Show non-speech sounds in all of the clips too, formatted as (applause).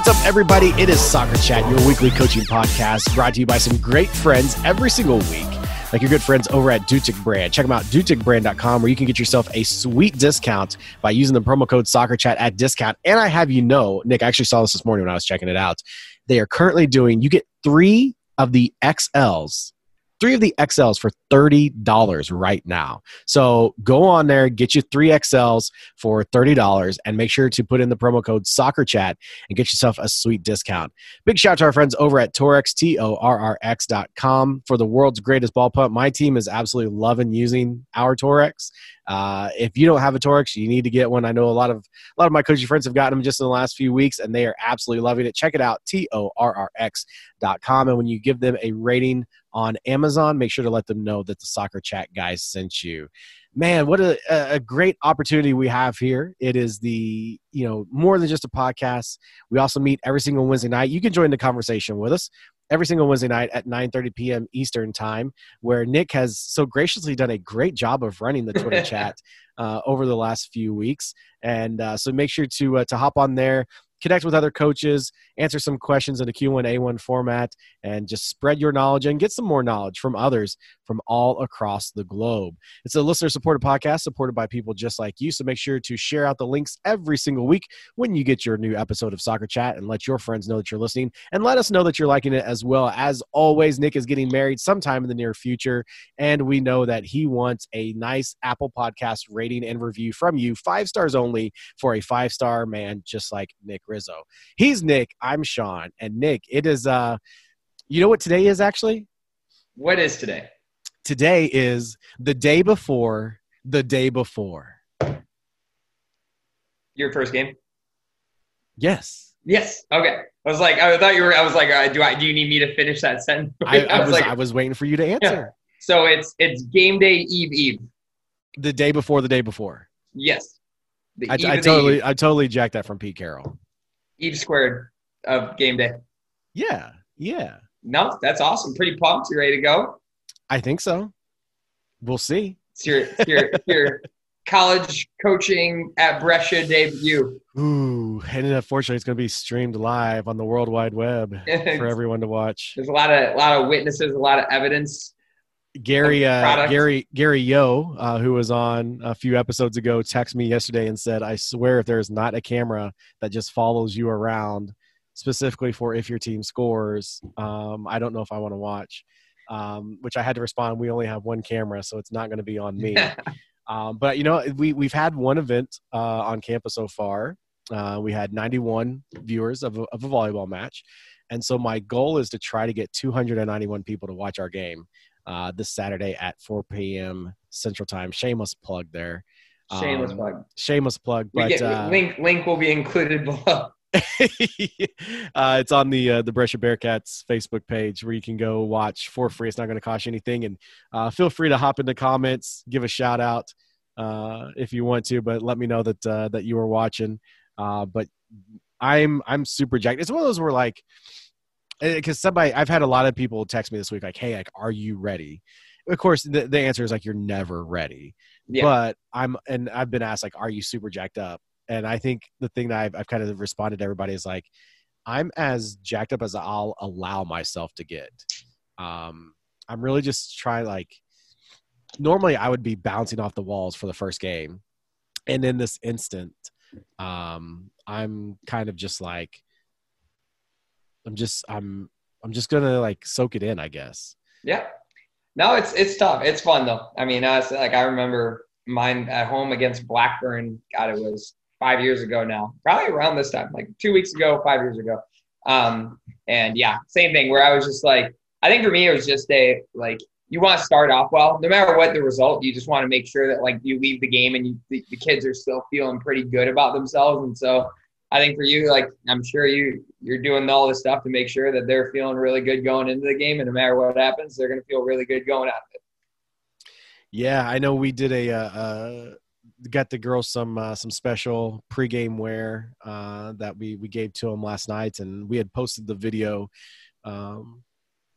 What's up, everybody? It is Soccer Chat, your weekly coaching podcast brought to you by some great friends every single week, like your good friends over at Dutic Brand. Check them out, duticbrand.com, where you can get yourself a sweet discount by using the promo code Soccer Chat at discount. And I have you know, Nick, I actually saw this this morning when I was checking it out. They are currently doing, you get three of the XLs three of the XLs for $30 right now. So go on there, get you three XLs for $30 and make sure to put in the promo code soccer chat and get yourself a sweet discount. Big shout out to our friends over at Torrx, T O R R X dot com for the world's greatest ball pump. My team is absolutely loving using our Torrx. Uh, if you don't have a Torrx, you need to get one. I know a lot of a lot of my coaching friends have gotten them just in the last few weeks, and they are absolutely loving it. Check it out, T O R R X dot com. And when you give them a rating on Amazon, make sure to let them know that the Soccer Chat guys sent you. Man, what a, a great opportunity we have here. It is the, you know, more than just a podcast. We also meet every single Wednesday night. You can join the conversation with us every single Wednesday night at 9:30 p.m. Eastern time, where Nick has so graciously done a great job of running the Twitter (laughs) chat uh, over the last few weeks. And uh, so make sure to uh, to hop on there, connect with other coaches, answer some questions in a Q1 A1 format, and just spread your knowledge and get some more knowledge from others from all across the globe. It's a listener supported podcast supported by people just like you. So make sure to share out the links every single week when you get your new episode of Soccer Chat and let your friends know that you're listening and let us know that you're liking it as well. As always, Nick is getting married sometime in the near future, and we know that he wants a nice Apple Podcast rating and review from you, five stars only for a five star man just like Nick Rizzo. He's Nick. I'm Sean. And Nick, it is uh you know what today is actually? What is today? Today is the day before the day before. Your first game? Yes. Yes. Okay. I was like, I thought you were. I was like, uh, do I? Do you need me to finish that sentence? I, (laughs) I, was, like, I was waiting for you to answer. Yeah. So it's it's game day eve eve. The day before the day before. Yes. I, I totally I totally jacked that from Pete Carroll. Eve squared of game day. Yeah. Yeah. No, that's awesome. Pretty pumped. You ready to go? I think so. We'll see. It's your your your (laughs) college coaching at Brescia debut. Ooh, and unfortunately, it's going to be streamed live on the World Wide Web (laughs) for everyone to watch. There's a lot of a lot of witnesses, a lot of evidence. Gary uh, Gary Gary Yo, uh, who was on a few episodes ago, texted me yesterday and said, "I swear, if there's not a camera that just follows you around, specifically for if your team scores, um, I don't know if I want to watch." Um, which I had to respond, "We only have one camera, so it's not going to be on me." (laughs) um, but you know, we we've had one event uh, on campus so far. Uh, we had 91 viewers of a, of a volleyball match, and so my goal is to try to get 291 people to watch our game uh, this Saturday at 4 p.m. Central Time. Shameless plug there. Shameless um, plug. Shameless plug. But get, uh, link link will be included (laughs) below. (laughs) uh, it's on the uh, the Brescia Bearcats Facebook page where you can go watch for free. It's not going to cost you anything, and uh, feel free to hop in the comments, give a shout out uh, if you want to, but let me know that uh, that you were watching. Uh, but I'm I'm super jacked. It's one of those where like because eh, somebody I've had a lot of people text me this week like, "Hey, like, are you ready?" Of course, the, the answer is like you're never ready. Yeah. But I'm and I've been asked like, "Are you super jacked up?" And I think the thing that I've, I've kind of responded to everybody is like, I'm as jacked up as I'll allow myself to get. Um, I'm really just trying like. Normally, I would be bouncing off the walls for the first game, and in this instant, um, I'm kind of just like I'm just I'm I'm just gonna like soak it in, I guess. Yeah. No, it's it's tough. It's fun though. I mean, was like I remember mine at home against Blackburn. God, it was five years ago now. Probably around this time, like two weeks ago, five years ago. Um, and yeah, same thing where I was just like, I think for me it was just a like you want to start off well, no matter what the result. You just want to make sure that like you leave the game and you the, the kids are still feeling pretty good about themselves. And so I think for you, like I'm sure you you're doing all this stuff to make sure that they're feeling really good going into the game, and no matter what happens, they're going to feel really good going out of it. Yeah, I know we did a uh, uh, got the girls some uh, some special pregame wear uh, that we we gave to them last night, and we had posted the video. Um,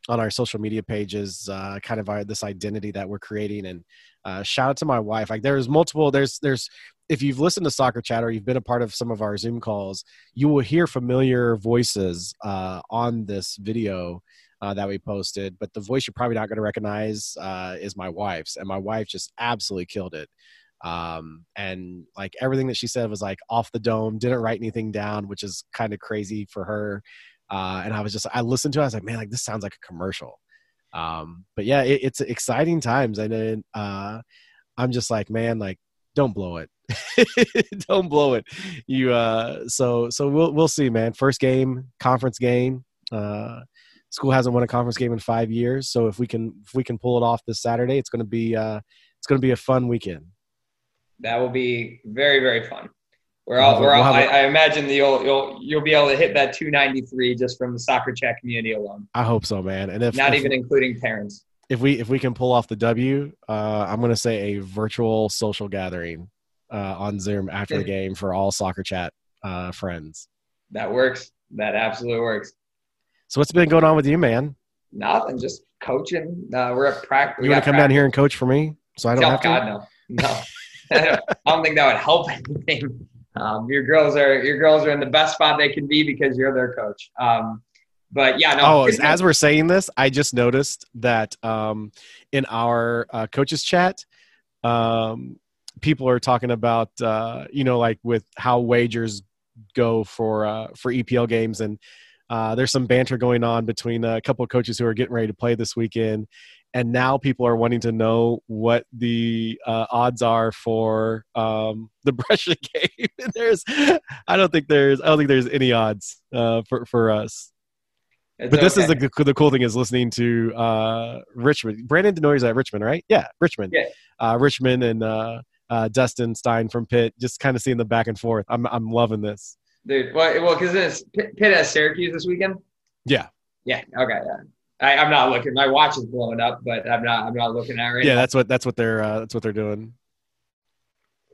on our social media pages, uh, kind of our, this identity that we're creating, and uh, shout out to my wife. Like there's multiple, there's there's if you've listened to Soccer Chat or you've been a part of some of our Zoom calls, you will hear familiar voices uh, on this video uh, that we posted. But the voice you're probably not going to recognize uh, is my wife's, and my wife just absolutely killed it. Um, and like everything that she said was like off the dome, didn't write anything down, which is kind of crazy for her. Uh, and I was just, I listened to it, I was like, man, like this sounds like a commercial. Um, but yeah, it, it's exciting times. And then uh, I'm just like, man, like don't blow it. (laughs) don't blow it. You uh so so we'll we'll see, man. First game, conference game. Uh school hasn't won a conference game in five years. So if we can if we can pull it off this Saturday, it's gonna be uh it's gonna be a fun weekend. That will be very, very fun. We're all, we're all, I, I imagine that you'll, you'll, you'll be able to hit that 293 just from the soccer chat community alone. I hope so, man. And if not if, even including parents if we if we can pull off the W, uh, I'm gonna say a virtual social gathering uh, on Zoom after the game for all soccer chat uh, friends. That works. That absolutely works. So what's been going on with you, man? Nothing. Just coaching. Uh, we're at practice. You want to come practice. down here and coach for me, so I don't oh, have to. God, no, no. (laughs) I, don't, I don't think that would help (laughs) anything. Um, your girls are your girls are in the best spot they can be because you're their coach. Um, but yeah, no. Oh, as we're saying this, I just noticed that um, in our uh, coaches chat, um, people are talking about uh, you know like with how wagers go for uh, for EPL games and. Uh, there's some banter going on between a couple of coaches who are getting ready to play this weekend, and now people are wanting to know what the uh, odds are for um, the (laughs) Brescia game. there's, I don't think there's, I don't think there's any odds uh, for for us. It's but this okay. is the the cool thing is listening to uh, Richmond. Brandon Denoyer's at Richmond, right? Yeah, Richmond. Yeah. Uh, Richmond and uh, uh, Dustin Stein from Pitt. Just kind of seeing the back and forth. I'm I'm loving this. Dude, well, well, because it's Pitt, Pitt has Syracuse this weekend. Yeah. Yeah. Okay. Yeah. I, am not looking. My watch is blowing up, but I'm not. I'm not looking at it right Yeah, now. that's what that's what they're uh, that's what they're doing.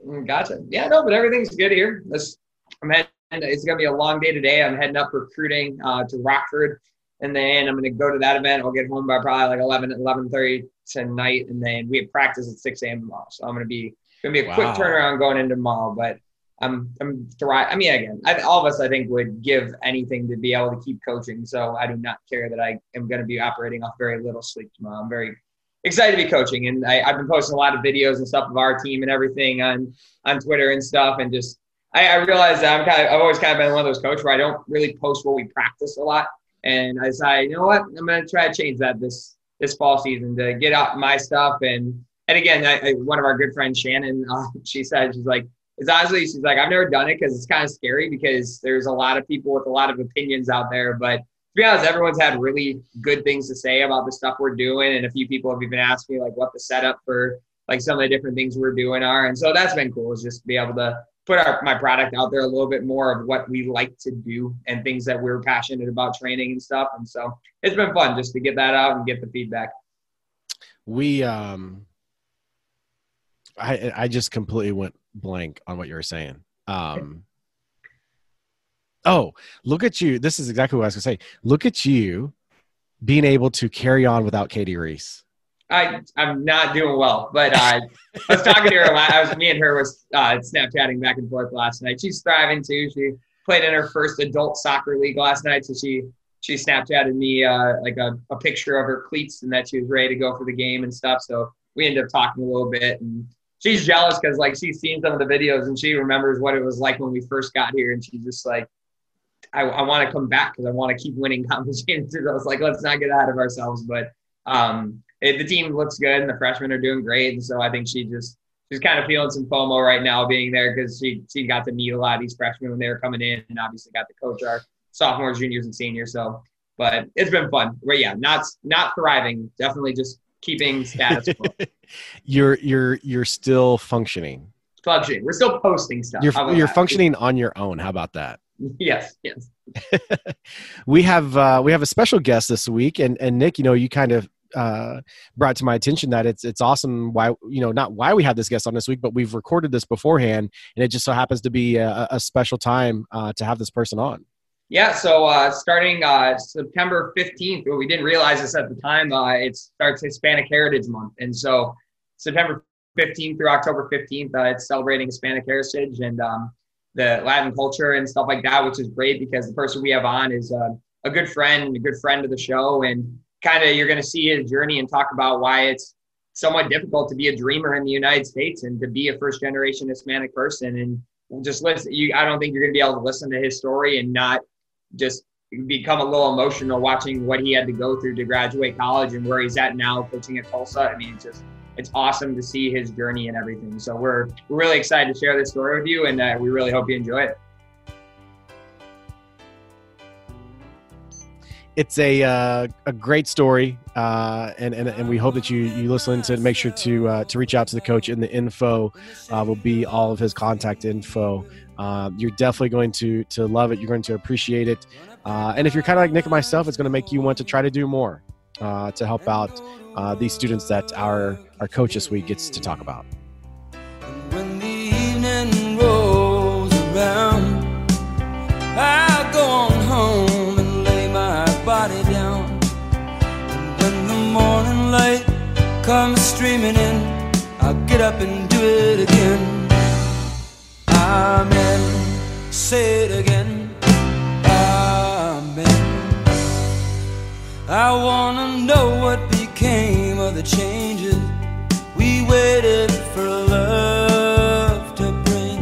Mm, gotcha. Yeah, no, but everything's good here. This I'm heading. It's gonna be a long day today. I'm heading up recruiting uh, to Rockford and then I'm going to go to that event. I'll get home by probably like 11, 11.30 tonight. And then we have practice at 6 a.m. tomorrow. So I'm going to be, going to be a wow. quick turnaround going into tomorrow. But I'm, I'm thrive. I mean, again, I, all of us, I think, would give anything to be able to keep coaching. So I do not care that I am going to be operating off very little sleep tomorrow. I'm very excited to be coaching. And I, have been posting a lot of videos and stuff of our team and everything on, on Twitter and stuff. And just, I, I realize that I'm kind of, I've always kind of been one of those coaches where I don't really post what we practice a lot. And I decided, you know what, I'm going to try to change that this this fall season to get out my stuff. And and again, I, I, one of our good friends, Shannon, (laughs) uh, she said she's like, it's honestly, she's like, I've never done it because it's kind of scary because there's a lot of people with a lot of opinions out there. But to be honest, everyone's had really good things to say about the stuff we're doing, and a few people have even asked me like what the setup for like some of the different things we're doing are. And so that's been cool is just to be able to put our, my product out there a little bit more of what we like to do and things that we're passionate about training and stuff. And so it's been fun just to get that out and get the feedback. We, um, I, I just completely went blank on what you were saying. Um, oh, look at you. This is exactly what I was going to say. Look at you being able to carry on without Katie Reese. I I'm not doing well, but uh, I was talking to her. I was me and her was uh, Snapchatting back and forth last night. She's thriving too. She played in her first adult soccer league last night, so she she Snapchatted me uh, like a, a picture of her cleats and that she was ready to go for the game and stuff. So we ended up talking a little bit, and she's jealous because like she's seen some of the videos and she remembers what it was like when we first got here, and she's just like. I, I want to come back because I want to keep winning (laughs) competitions. I was like, let's not get ahead of ourselves. But um, it, the team looks good and the freshmen are doing great. And so I think she just she's kind of feeling some FOMO right now being there because she she got to meet a lot of these freshmen when they were coming in and obviously got to coach our sophomores, juniors, and seniors. So, but it's been fun. But yeah, not not thriving. Definitely just keeping status quo. (laughs) you're you're you're still functioning. Functioning. We're still posting stuff. You're you're that? functioning on your own. How about that? (laughs) Yes, yes. (laughs) we have uh, we have a special guest this week, and and Nick, you know, you kind of uh, brought to my attention that it's it's awesome why you know not why we have this guest on this week, but we've recorded this beforehand, and it just so happens to be a, a special time uh, to have this person on. Yeah, so uh, starting uh, September 15th, well, we didn't realize this at the time, uh, it starts Hispanic Heritage Month. And so September 15th through October 15th. Uh, it's celebrating Hispanic heritage and um, the Latin culture and stuff like that, which is great because the person we have on is a good friend, a good friend of the show, and kind of you're going to see his journey and talk about why it's somewhat difficult to be a dreamer in the United States and to be a first generation Hispanic person. And just listen, you, I don't think you're going to be able to listen to his story and not just become a little emotional watching what he had to go through to graduate college and where he's at now coaching at Tulsa. I mean, it's just it's awesome to see his journey and everything. So we're, we're really excited to share this story with you, and uh, we really hope you enjoy it. It's a uh, a great story, uh, and, and and we hope that you you listen to. Make sure to uh, to reach out to the coach, and the info uh, will be all of his contact info. Uh, you're definitely going to to love it. You're going to appreciate it, uh, and if you're kind of like Nick and myself, it's going to make you want to try to do more to help out these students that our, our coach this week gets to talk about. Body down. And when the morning light comes streaming in, I'll get up and do it again. Amen. Say it again. Amen. I wanna know what became of the changes we waited for love to bring?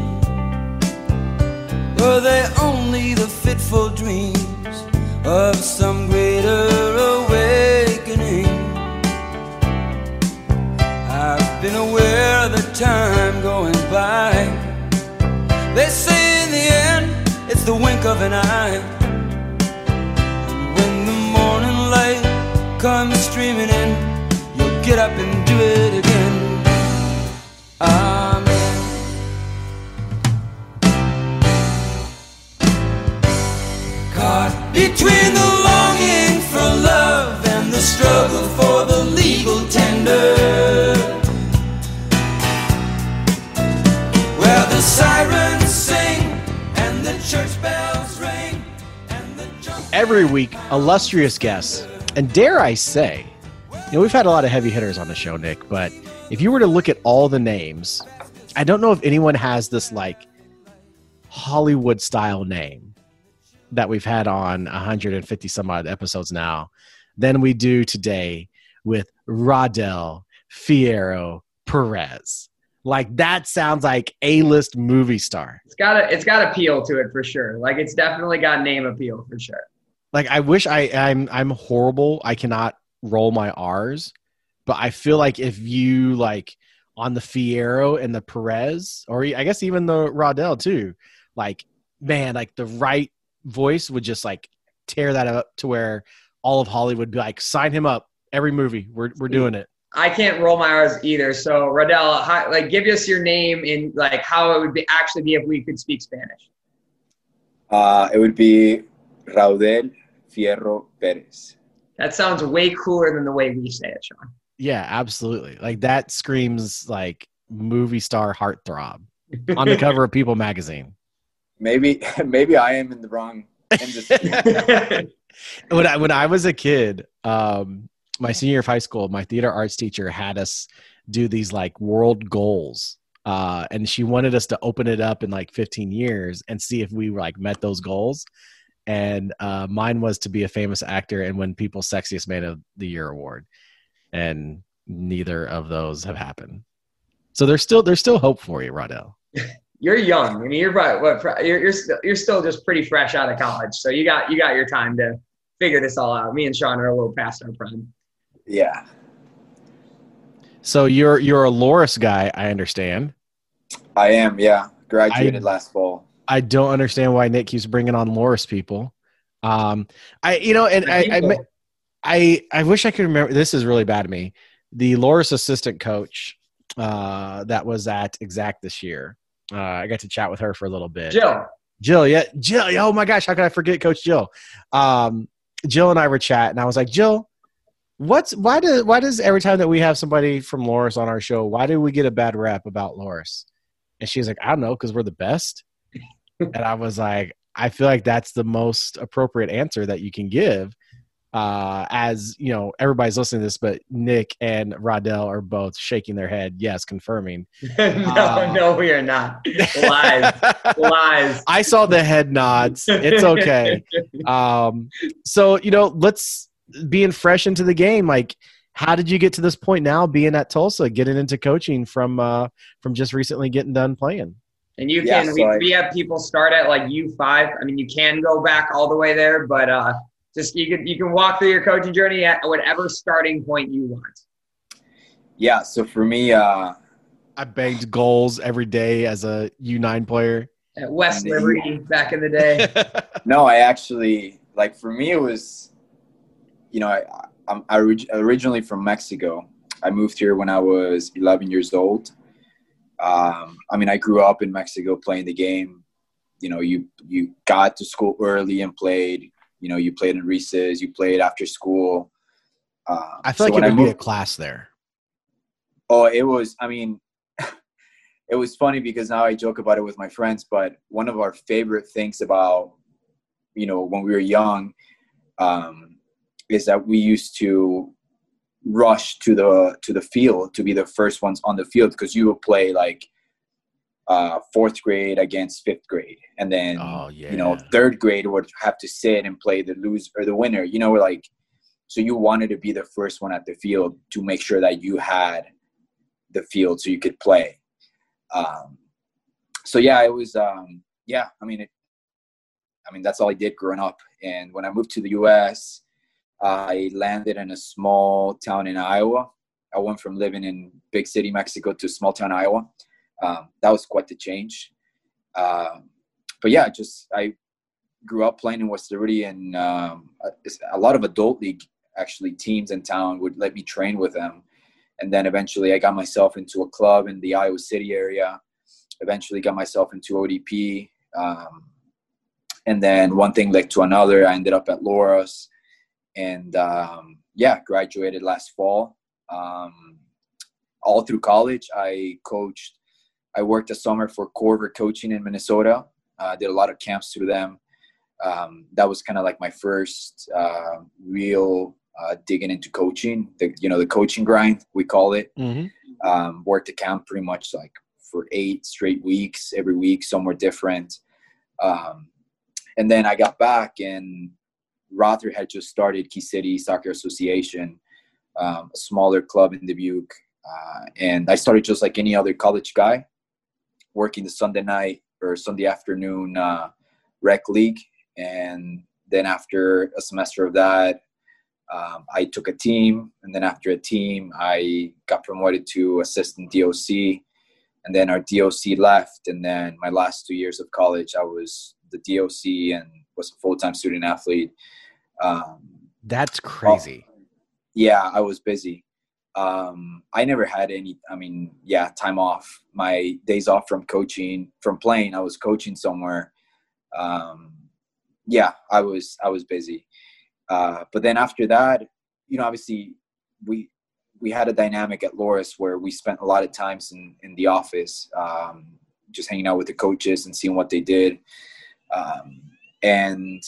Were they only the fitful dreams of some greater awakening? I've been aware of the time going by. They say in the end, it's the wink of an eye. come streaming in, you'll get up and do it again. Amen. Caught between the longing for love and the struggle for the legal tender. Where the sirens sing and the church bells ring. Every week, illustrious guests and dare I say, you know, we've had a lot of heavy hitters on the show, Nick, but if you were to look at all the names, I don't know if anyone has this like Hollywood style name that we've had on 150 some odd episodes now than we do today with Rodell Fierro Perez. Like that sounds like A-list movie star. It's got a, it's got appeal to it for sure. Like it's definitely got name appeal for sure like I wish I I'm I'm horrible. I cannot roll my R's, but I feel like if you like on the Fierro and the Perez, or I guess even the Rodell too, like man, like the right voice would just like tear that up to where all of Hollywood be like, sign him up. Every movie, we're we're doing it. I can't roll my eyes either. So Rodell, how, like, give us your name and like how it would be actually be if we could speak Spanish. Uh, it would be Raudel Fierro Perez. That sounds way cooler than the way we say it, Sean. Yeah, absolutely. Like that screams like movie star heartthrob on the cover of People magazine. Maybe (laughs) maybe I am in the wrong (laughs) when I when I was a kid, um, my senior year of high school, my theater arts teacher had us do these like world goals. Uh, and she wanted us to open it up in like 15 years and see if we like met those goals and uh, mine was to be a famous actor and win People's Sexiest Man of the Year award, and neither of those have happened. So there's still there's still hope for you, Rodell. (laughs) You're young. I mean, you're right. What you're you're still, you're still just pretty fresh out of college, so you got you got your time to figure this all out. Me and Sean are a little past our prime. Yeah. So you're you're a Loras guy, I understand. I am. Yeah, graduated I, last fall. I don't understand why Nick keeps bringing on Loras people. Um, I you know, and I, I, I I wish I could remember. This is really bad of me. The Loras assistant coach uh, that was at Exact this year. Uh, I got to chat with her for a little bit. Jill. Jill, yeah, Jill. Oh my gosh, how could I forget Coach Jill? Um, Jill and I were chatting. I was like, Jill, what's why does why does every time that we have somebody from Loras on our show, why do we get a bad rep about Loras? And she's like, I don't know, because we're the best (laughs) and I was like, I feel like that's the most appropriate answer that you can give uh, as you know, everybody's listening to this, but Nick and Rodell are both shaking their head, yes, confirming. (laughs) no, Uh, no, we are not. Lies, (laughs) lies. I saw the head nods. It's okay. (laughs) Um, so you know, let's being fresh into the game. Like, how did you get to this point now, being at Tulsa, getting into coaching from uh, from just recently getting done playing? And you Yeah, can, so we, I- we have people start at like U5. I mean, you can go back all the way there, but uh, just you can you can walk through your coaching journey at whatever starting point you want. Yeah. So for me, uh, I banged goals every day as a U nine player. At West Yeah. Liberty back in the day. (laughs) no, I actually like for me it was, you know, I I'm I orig- originally from Mexico. I moved here when I was 11 years old. Um, I mean, I grew up in Mexico playing the game. You know, you you got to school early and played. You know, you played in recess, you played after school. Uh, I feel so like it would be a class there. Oh, it was. I mean, (laughs) it was funny because now I joke about it with my friends. But one of our favorite things about, you know, when we were young, um, is that we used to rush to the to the field to be the first ones on the field because you would play like uh, fourth grade against fifth grade, and then Oh yeah. you know third grade would have to sit and play the lose or the winner. You know, like so you wanted to be the first one at the field to make sure that you had the field so you could play. Um, so yeah, it was um, yeah. I mean, it, I mean that's all I did growing up. And when I moved to the U.S., I landed in a small town in Iowa. I went from living in big city Mexico to small town Iowa. Um, that was quite the change. Um, but yeah, just I grew up playing in West Liberty, and um, a- lot of adult league actually teams in town would let me train with them. And then eventually, I got myself into a club in the Iowa City area. Eventually, got myself into ODP. Um, and then one thing led to another. I ended up at Loras, and um, yeah, graduated last fall. Um, all through college, I coached. I worked a summer for Coerver Coaching in Minnesota. uh, did a lot of camps through them. Um, that was kind of like my first uh, real uh, digging into coaching. The you know the coaching grind we call it. Mm-hmm. Um, worked a camp pretty much like for eight straight weeks, every week somewhere different. Um, and then I got back and Rother had just started Key City Soccer Association, um, a smaller club in Dubuque. Uh, and I started just like any other college guy, working the Sunday night or Sunday afternoon uh, rec league. And then after a semester of that, um, I took a team. And then after a team, I got promoted to assistant DOC. And then our DOC left. And then my last two years of college, I was the DOC and was a full time student athlete. Um, That's crazy. yeah, I was busy. Um, I never had any, I mean, yeah, time off. My days off from coaching, from playing, I was coaching somewhere. Um, yeah, I was, I was busy. Uh, but then after that, you know, obviously we, we had a dynamic at Loras where we spent a lot of times in, in the office, um, just hanging out with the coaches and seeing what they did. Um, and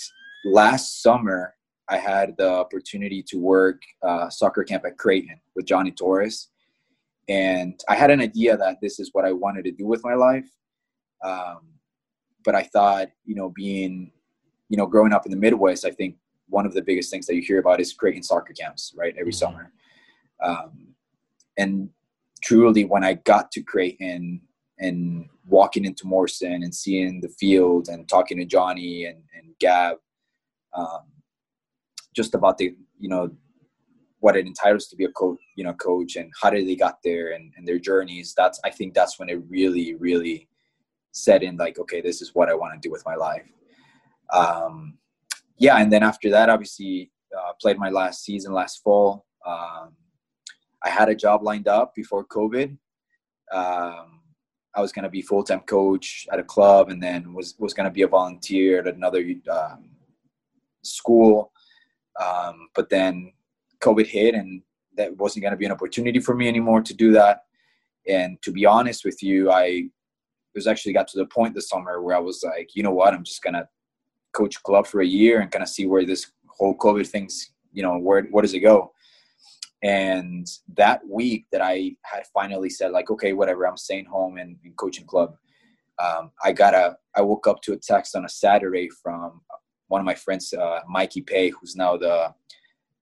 last summer, I had the opportunity to work uh, soccer camp at Creighton with Johnny Torres, and I had an idea that this is what I wanted to do with my life. Um, but I thought, you know, being, you know, growing up in the Midwest, I think one of the biggest things that you hear about is Creighton soccer camps, right, every Mhm. summer. Um, and truly, when I got to Creighton and walking into Morrison and seeing the field and talking to Johnny and, and Gab, um, just about the you know what it entitles to be a coach you know coach and how did they got there and, and their journeys that's i think that's when it really really set in like okay this is what i want to do with my life. Um, yeah and then after that obviously uh, played my last season last fall. Um, i had a job lined up before covid. Um, i was going to be full-time coach at a club and then was was going to be a volunteer at another um, school um, but then COVID hit, and that wasn't going to be an opportunity for me anymore to do that. And to be honest with you, I was actually got to the point this summer where I was like, you know what, I'm just going to coach club for a year and kind of see where this whole COVID thing's you know, where does it go? And that week that I had finally said like, okay, whatever, I'm staying home and, and coaching club. Um, I got a, I woke up to a text on a Saturday from one of my friends, uh, Mikey Pay, who's now the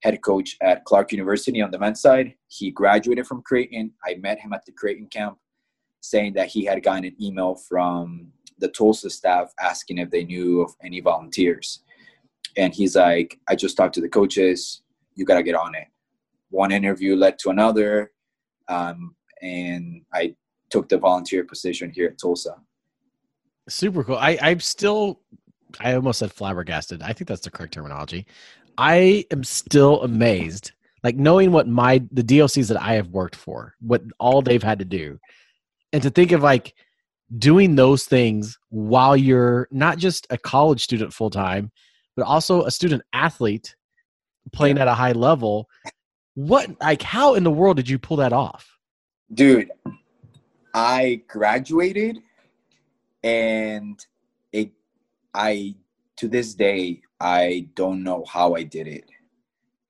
head coach at Clark University on the men's side. He graduated from Creighton. I met him at the Creighton camp saying that he had gotten an email from the Tulsa staff asking if they knew of any volunteers. And he's like, I just talked to the coaches. You got to get on it. One interview led to another. Um, and I took the volunteer position here at Tulsa. Super cool. I, I'm still, I almost said flabbergasted. I think that's the correct terminology. I am still amazed, like knowing what my, the DOCs that I have worked for, what all they've had to do. And to think of like doing those things while you're not just a college student full time, but also a student athlete playing yeah. at a high level. What, like, how in the world did you pull that off? Dude, I graduated and it, I, to this day, I don't know how I did it.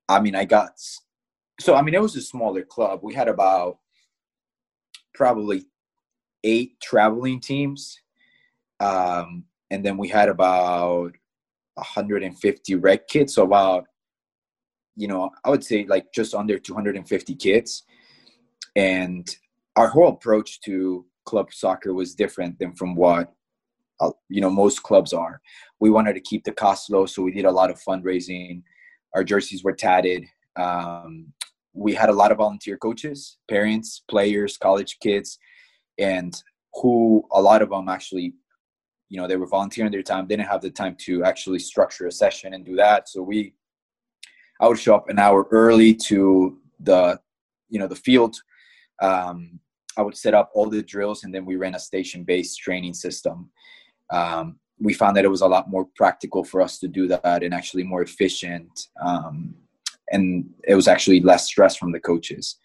I mean, I got, so, I mean, it was a smaller club. We had about probably eight traveling teams. Um, and then we had about 150 rec kids. So about, you know, I would say like just under 250 kids. And our whole approach to club soccer was different than from what, you know, most clubs are. We wanted to keep the cost low. So we did a lot of fundraising. Our jerseys were tatted. Um, we had a lot of volunteer coaches, parents, players, college kids and who a lot of them actually you know they were volunteering their time They didn't have the time to actually structure a session and do that so we i would show up an hour early to the you know the field um, i would set up all the drills and then we ran a station based training system um, we found that it was a lot more practical for us to do that and actually more efficient um, and it was actually less stress from the coaches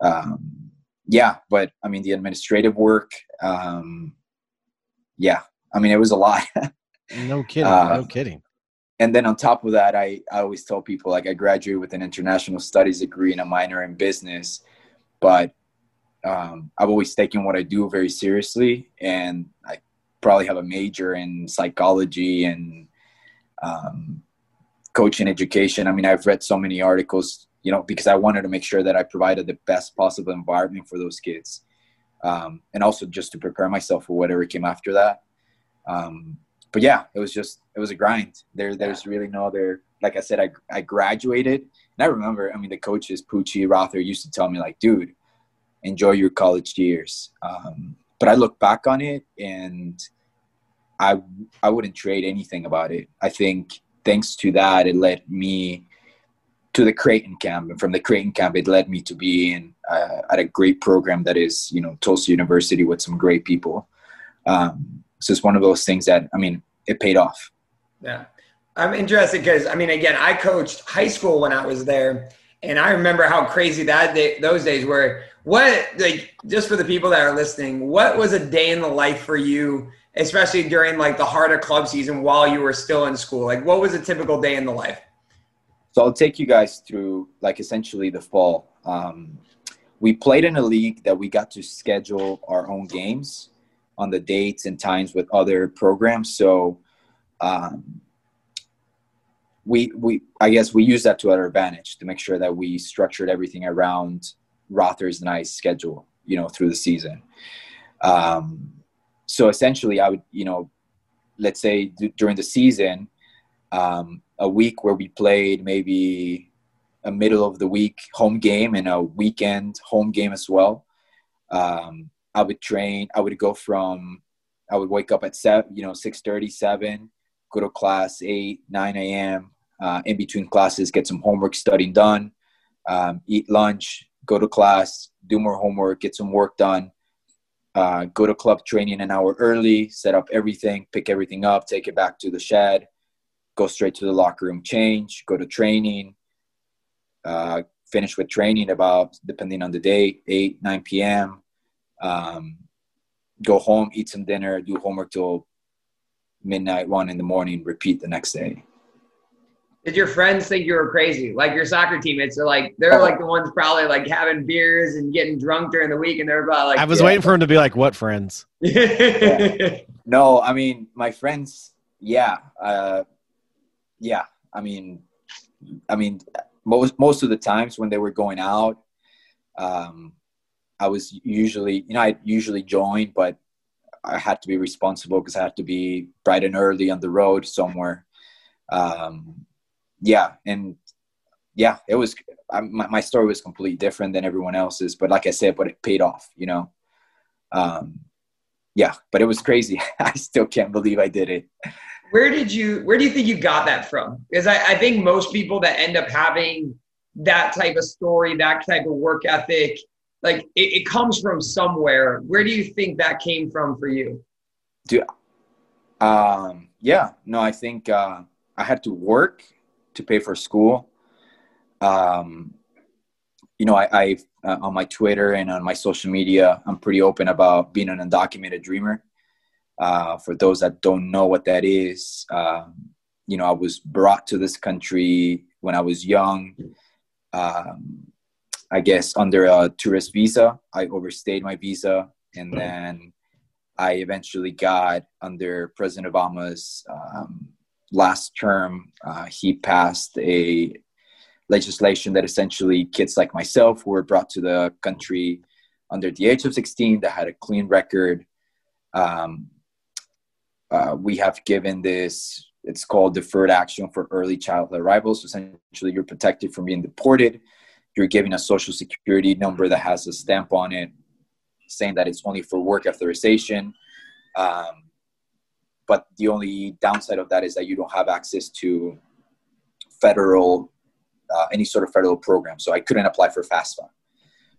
um, yeah, but I mean the administrative work. Um, yeah, I mean it was a lot. (laughs) no kidding. Uh, no kidding. And then on top of that, I, I always tell people like I graduated with an international studies degree and a minor in business, but um, I've always taken what I do very seriously, and I probably have a major in psychology and um, coaching education. I mean, I've read so many articles you know, because I wanted to make sure that I provided the best possible environment for those kids. Um, and also just to prepare myself for whatever came after that. Um, but yeah, it was just, it was a grind. There, there's really no other, like I said, I, I graduated and I remember, I mean, the coaches, Pucci, Rother used to tell me like, dude, enjoy your college years. Um, but I look back on it and I, I wouldn't trade anything about it. I think thanks to that, it led me to the Creighton camp, and from the Creighton camp, it led me to be in uh, at a great program that is, you know, Tulsa University with some great people. Um, so it's one of those things that I mean, it paid off. Yeah, I'm interested because I mean, again, I coached high school when I was there, and I remember how crazy that day, those days were. What like just for the people that are listening, what was a day in the life for you, especially during like the harder club season while you were still in school? Like, what was a typical day in the life? So I'll take you guys through like essentially the fall. Um, we played in a league that we got to schedule our own games on the dates and times with other programs. So um, we we I guess we use that to our advantage to make sure that we structured everything around Rother's nice schedule, you know, through the season. Um, so essentially, I would you know, let's say d- during the season, um, a week where we played maybe a middle of the week home game and a weekend home game as well. Um, I would train. I would go from. I would wake up at seven, you know, six thirty, seven, go to class eight, nine a.m. Uh, in between classes, get some homework studying done, um, eat lunch, go to class, do more homework, get some work done, uh, go to club training an hour early, set up everything, pick everything up, take it back to the shed, go straight to the locker room, change, go to training, uh, finish with training about, depending on the day, 8, 9 p.m. Um, go home, eat some dinner, do homework till midnight, 1 in the morning, repeat the next day. Did your friends think you were crazy? Like your soccer teammates are like, they're like the ones probably like having beers and getting drunk during the week, and they're probably like. I was yeah. waiting for him to be like, "What friends?" yeah. (laughs) No, I mean my friends. Yeah, uh, yeah. I mean, I mean, most most of the times when they were going out, um, I was usually, you know, I usually join, but I had to be responsible because I had to be bright and early on the road somewhere. Um, yeah, and yeah, it was I, my, my story was completely different than everyone else's, but like I said, but it paid off, you know. Um, yeah, but it was crazy. (laughs) I still can't believe I did it. Where did you? Where do you think you got that from? Because I, I think most people that end up having that type of story, that type of work ethic, like it, it comes from somewhere. Where do you think that came from for you? Do, um, yeah, no, I think uh, I had to work to pay for school. Um, you know, I, I uh, on my Twitter and on my social media, I'm pretty open about being an undocumented dreamer. Uh, for those that don't know what that is, um, you know, I was brought to this country when I was young. Um, I guess under a tourist visa, I overstayed my visa, and then I eventually got under President Obama's um, last term, uh, he passed a legislation that essentially kids like myself who were brought to the country under the age of 16 that had a clean record. Um, uh, we have given this, it's called deferred action for early childhood arrivals. Essentially, you're protected from being deported. You're given a social security number that has a stamp on it saying that it's only for work authorization. Um, but the only downside of that is that you don't have access to federal uh, any sort of federal program. So i couldn't apply for fafsa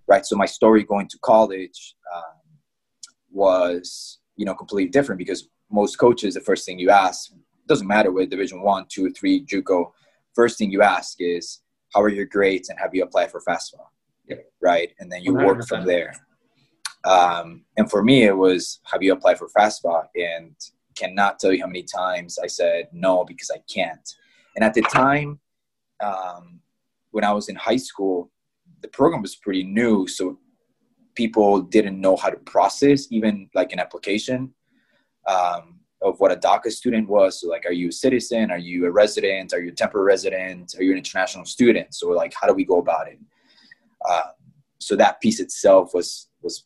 right? So my story going to college um, was you know completely different because most coaches the first thing you ask doesn't matter whether division one two three juco first thing you ask is how are your grades and have you applied for fafsa? Yep. right? And then you 100%. work from there. Um, and for me it was have you applied for fafsa? And cannot tell you how many times I said no because I can't. And at the time, um, when I was in high school, the program was pretty new, so people didn't know how to process even like an application um, of what a DACA student was. So like, are you a citizen? Are you a resident? Are you a temporary resident? Are you an international student? So like, how do we go about it? Uh, so that piece itself was was,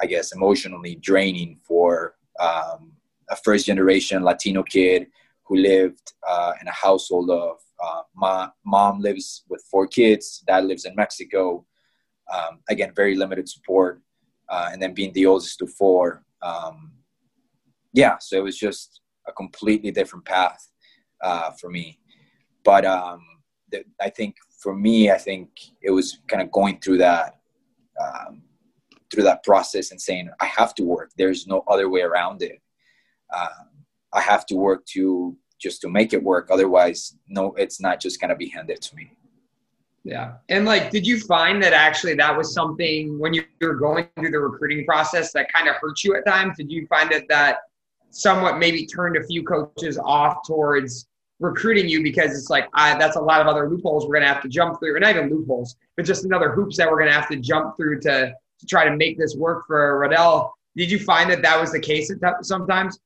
I guess, emotionally draining for um, a first generation Latino kid who lived uh, in a household of uh, my mom lives with four kids, dad lives in Mexico. Um, again, very limited support, uh, and then being the oldest of four. Um, yeah, so it was just a completely different path uh, for me. But um, th- I think for me, I think it was kind of going through that um, through that process and saying I have to work. There's no other way around it uh, I have to work to just to make it work. Otherwise, no, it's not just gonna be handed to me. Yeah. And like, did you find that actually that was something when you were going through the recruiting process that kind of hurt you at times? Did you find that that somewhat maybe turned a few coaches off towards recruiting you because it's like, I, that's a lot of other loopholes we're going to have to jump through, or not even loopholes, but just another hoops that we're going to have to jump through to, to try to make this work for Rodell. Did you find that that was the case sometimes?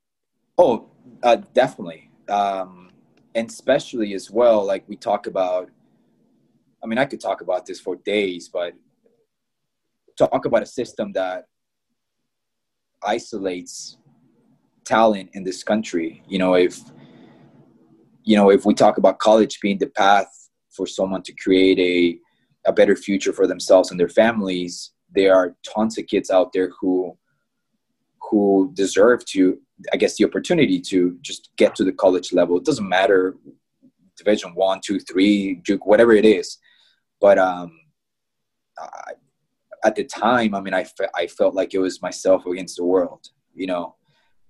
Oh, uh, definitely. Um, and especially as well, like we talk about, I mean, I could talk about this for days, but talk about a system that isolates talent in this country. You know, if, you know, if we talk about college being the path for someone to create a, a better future for themselves and their families, there are tons of kids out there who who deserve to I guess the opportunity to just get to the college level. It doesn't matter division one, two, three, juco whatever it is. But um, I, at the time, I mean, I, fe- I felt like it was myself against the world, you know.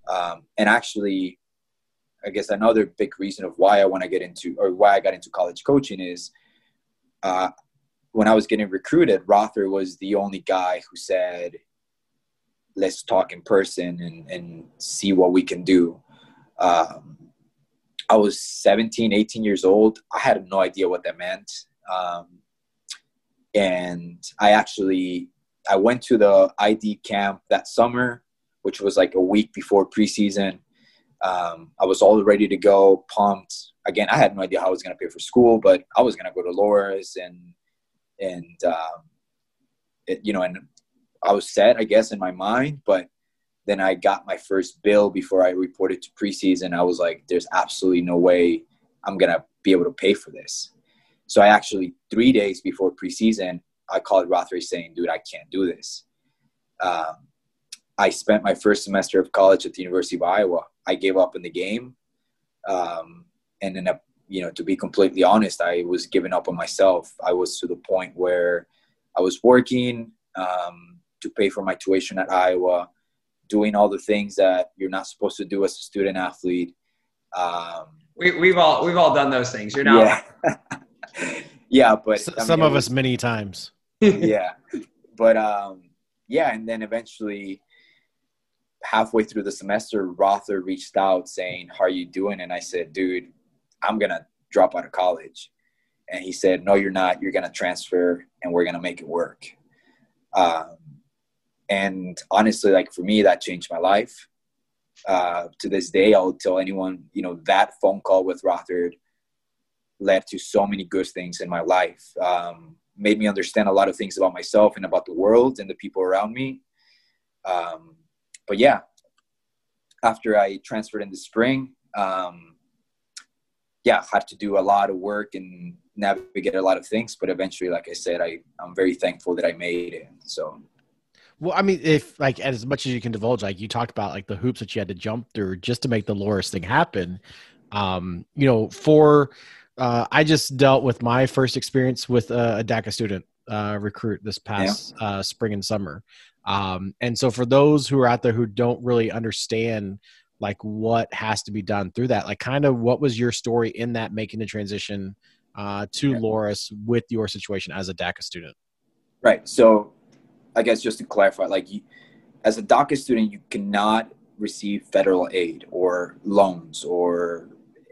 Um, and actually, I guess another big reason of why I want to get into or why I got into college coaching is uh, when I was getting recruited, Rother was the only guy who said, let's talk in person and, and see what we can do. Um, I was 17, 18 years old. I had no idea what that meant. Um, and I actually I went to the ID camp that summer, which was like a week before preseason. Um, I was all ready to go, pumped. Again, I had no idea how I was going to pay for school, but I was going to go to Loras and and um, it, you know, and I was set, I guess, in my mind. But then I got my first bill before I reported to preseason. I was like, "There's absolutely no way I'm going to be able to pay for this." So I actually three days before preseason, I called Rothray saying, "Dude, I can't do this." Um, I spent my first semester of college at the University of Iowa. I gave up in the game, um, and then, you know, to be completely honest, I was giving up on myself. I was to the point where I was working um, to pay for my tuition at Iowa, doing all the things that you're not supposed to do as a student athlete. Um, we, we've all we've all done those things. You're not. Yeah. (laughs) yeah, but S- I mean, some of was, us many times. (laughs) yeah, but um, yeah, and then eventually, halfway through the semester, Rother reached out saying, "How are you doing?" And I said, "Dude, I'm gonna drop out of college." And he said, "No, you're not. You're gonna transfer, and we're gonna make it work." Um, and honestly, like for me, that changed my life. Uh, to this day, I'll tell anyone, you know, that phone call with Rothard led to so many good things in my life. Um, made me understand a lot of things about myself and about the world and the people around me. Um, but yeah, after I transferred in the spring, um, yeah, had to do a lot of work and navigate a lot of things. But eventually, like I said, I I'm very thankful that I made it. So. Well, I mean, if like as much as you can divulge, like you talked about, like the hoops that you had to jump through just to make the Loras thing happen. Um, you know, for uh, I just dealt with my first experience with a, a DACA student uh, recruit this past yeah. uh, spring and summer. Um, and so for those who are out there who don't really understand like what has to be done through that, like kind of what was your story in that making the transition uh, to yeah. Loras with your situation as a DACA student? Right. So I guess just to clarify, like you, as a DACA student, you cannot receive federal aid or loans or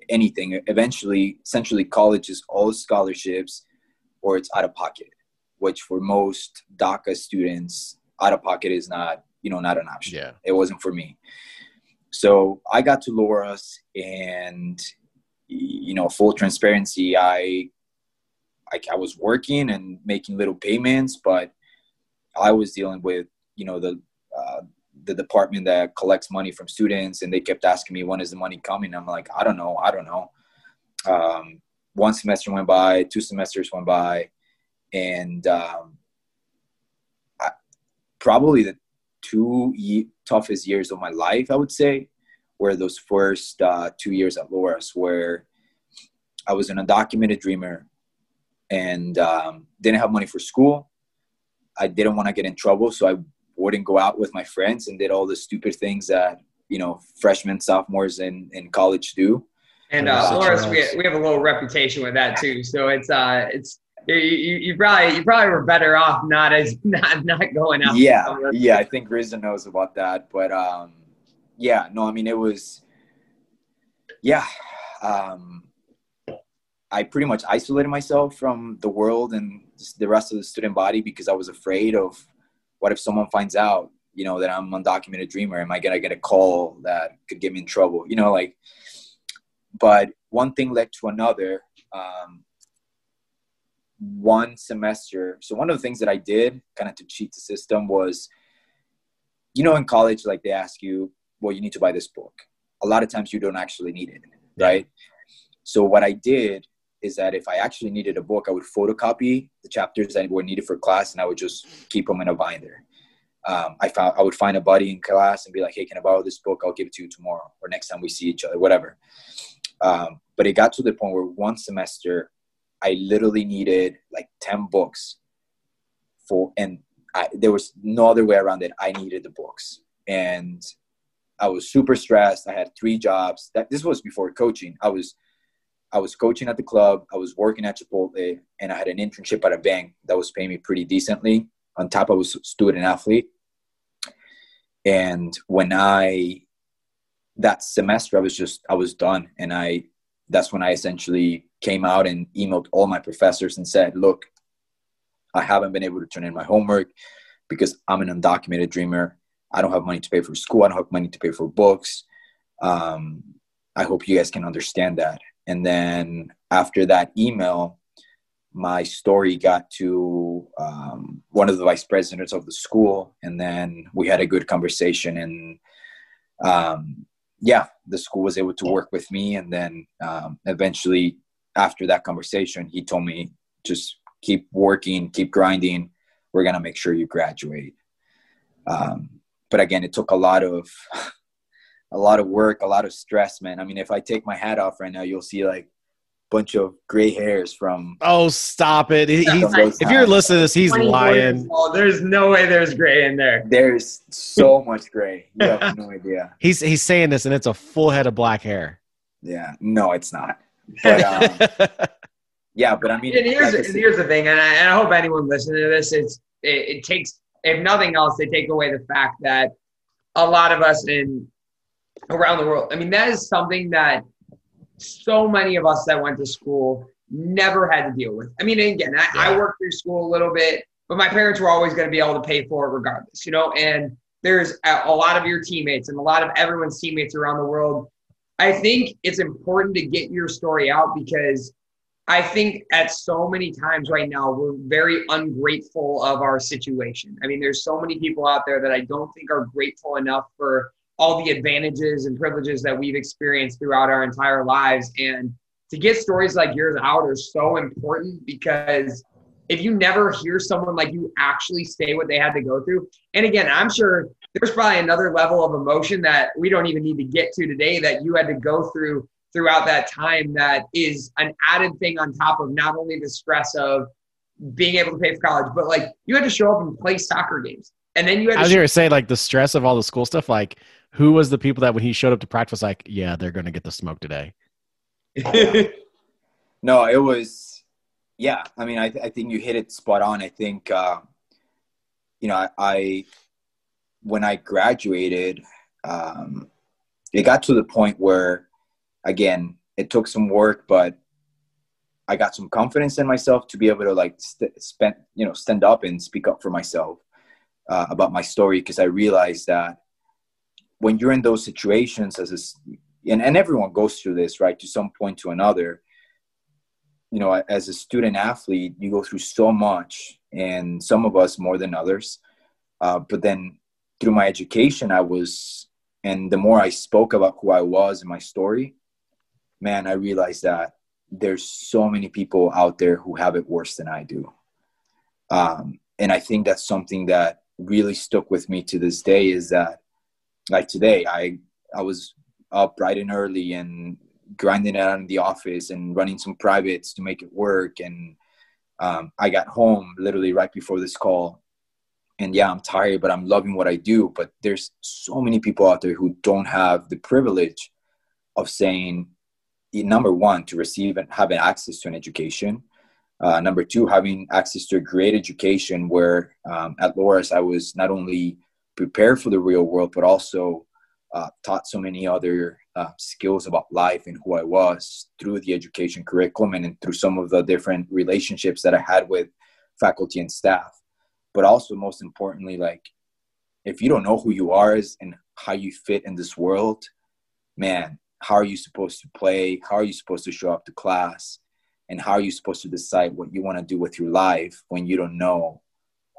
anything. Eventually, essentially, college is all scholarships or it's out of pocket, which for most DACA students, out of pocket is not, you know, not an option. Yeah. It wasn't for me. So I got to Loras and, you know, full transparency, I, I, I was working and making little payments, but I was dealing with, you know, the, uh, the department that collects money from students and they kept asking me when is the money coming? I'm like i don't know i don't know. Um, one semester went by two semesters went by and um, I, probably the two ye- toughest years of my life i would say were those first uh, two years at loras where i was an undocumented dreamer and um, didn't have money for school i didn't want to get in trouble so i wouldn't go out with my friends and did all the stupid things that you know freshmen sophomores in in college do. And uh Loras, we, we have a little reputation with that too so it's uh it's you, you, you probably you probably were better off not as (laughs) not not going out. Yeah yeah i think Rizza knows about that but um yeah no i mean it was yeah um i pretty much isolated myself from the world and the rest of the student body because i was afraid of what if someone finds out, you know, that I'm an undocumented dreamer? Am I gonna get a call that could get me in trouble? You know, like. But one thing led to another. Um, one semester. So one of the things that I did, kind of to cheat the system, was, you know, in college, like they ask you, well, you need to buy this book. A lot of times you don't actually need it, right? So what I did is that if I actually needed a book, I would photocopy the chapters that were needed for class, and I would just keep them in a binder. Um, I found I would find a buddy in class and be like, "Hey, can I borrow this book? I'll give it to you tomorrow or next time we see each other, whatever." Um, but it got to the point where one semester, I literally needed like ten books for, and I, there was no other way around it. I needed the books, and I was super stressed. I had three jobs. That this was before coaching. I was I was coaching at the club, I was working at Chipotle, and I had an internship at a bank that was paying me pretty decently. On top, I was a student athlete. And when I, that semester, I was just, I was done. And I that's when I essentially came out and emailed all my professors and said, look, I haven't been able to turn in my homework because I'm an undocumented dreamer. I don't have money to pay for school. I don't have money to pay for books. Um, I hope you guys can understand that. And then after that email, my story got to um, one of the vice presidents of the school, and then we had a good conversation. And um, yeah, the school was able to work with me. And then um, eventually, after that conversation, he told me just keep working, keep grinding. We're gonna make sure you graduate. Um, but again, it took a lot of a lot of work, a lot of stress, man. I mean, if I take my hat off right now, you'll see like a bunch of gray hairs from. Oh, stop it! He, if you're listening to this, he's lying. There's no way there's gray in there. There's so (laughs) much gray. You have no (laughs) idea. He's he's saying this, and it's a full head of black hair. Yeah, no, it's not. (laughs) But um, yeah, but I mean, and here's like here's the thing, and I, and I, hope anyone listening to this, it's it, it takes if nothing else, they take away the fact that a lot of us in around the world. I mean, that is something that so many of us that went to school never had to deal with. I mean, again, I, yeah. I worked through school a little bit, but my parents were always going to be able to pay for it regardless, you know. And there's a, a lot of your teammates and a lot of everyone's teammates around the world. I think it's important to get your story out because I think at so many times right now, we're very ungrateful of our situation. I mean, there's so many people out there that I don't think are grateful enough for all the advantages and privileges that we've experienced throughout our entire lives. And to get stories like yours out are so important because if you never hear someone like you actually say what they had to go through, and again, I'm sure there's probably another level of emotion that we don't even need to get to today that you had to go through throughout that time that is an added thing on top of not only the stress of being able to pay for college, but like you had to show up and play soccer games. And then you had I was to say like the stress of all the school stuff, like who was the people that when he showed up to practice like, yeah, they're going to get the smoke today? (laughs) no, it was, yeah. I mean, I, th- I think you hit it spot on. I think, uh, you know, I, I, when I graduated, um, it got to the point where, again, it took some work, but I got some confidence in myself to be able to like st- spend, you know, stand up and speak up for myself uh, about my story because I realized that when you're in those situations as a, and, and everyone goes through this right to some point to another you know as a student athlete you go through so much and some of us more than others. Uh, but then through my education i was and the more i spoke about who i was and my story man i realized that there's so many people out there who have it worse than i do. Um, and i think that's something that really stuck with me to this day is that like today i i was up bright and early and grinding out in the office and running some privates to make it work. And um, i got home literally right before this call. And yeah i'm tired but i'm loving what i do. But there's so many people out there who don't have the privilege of saying number one to receive and having access to an education. Uh, number two having access to a great education where um, at loras i was not only prepared for the real world, but also uh, taught so many other uh, skills about life and who I was through the education curriculum and through some of the different relationships that I had with faculty and staff. But also, most importantly, like if you don't know who you are and how you fit in this world, man, how are you supposed to play? How are you supposed to show up to class? And how are you supposed to decide what you want to do with your life when you don't know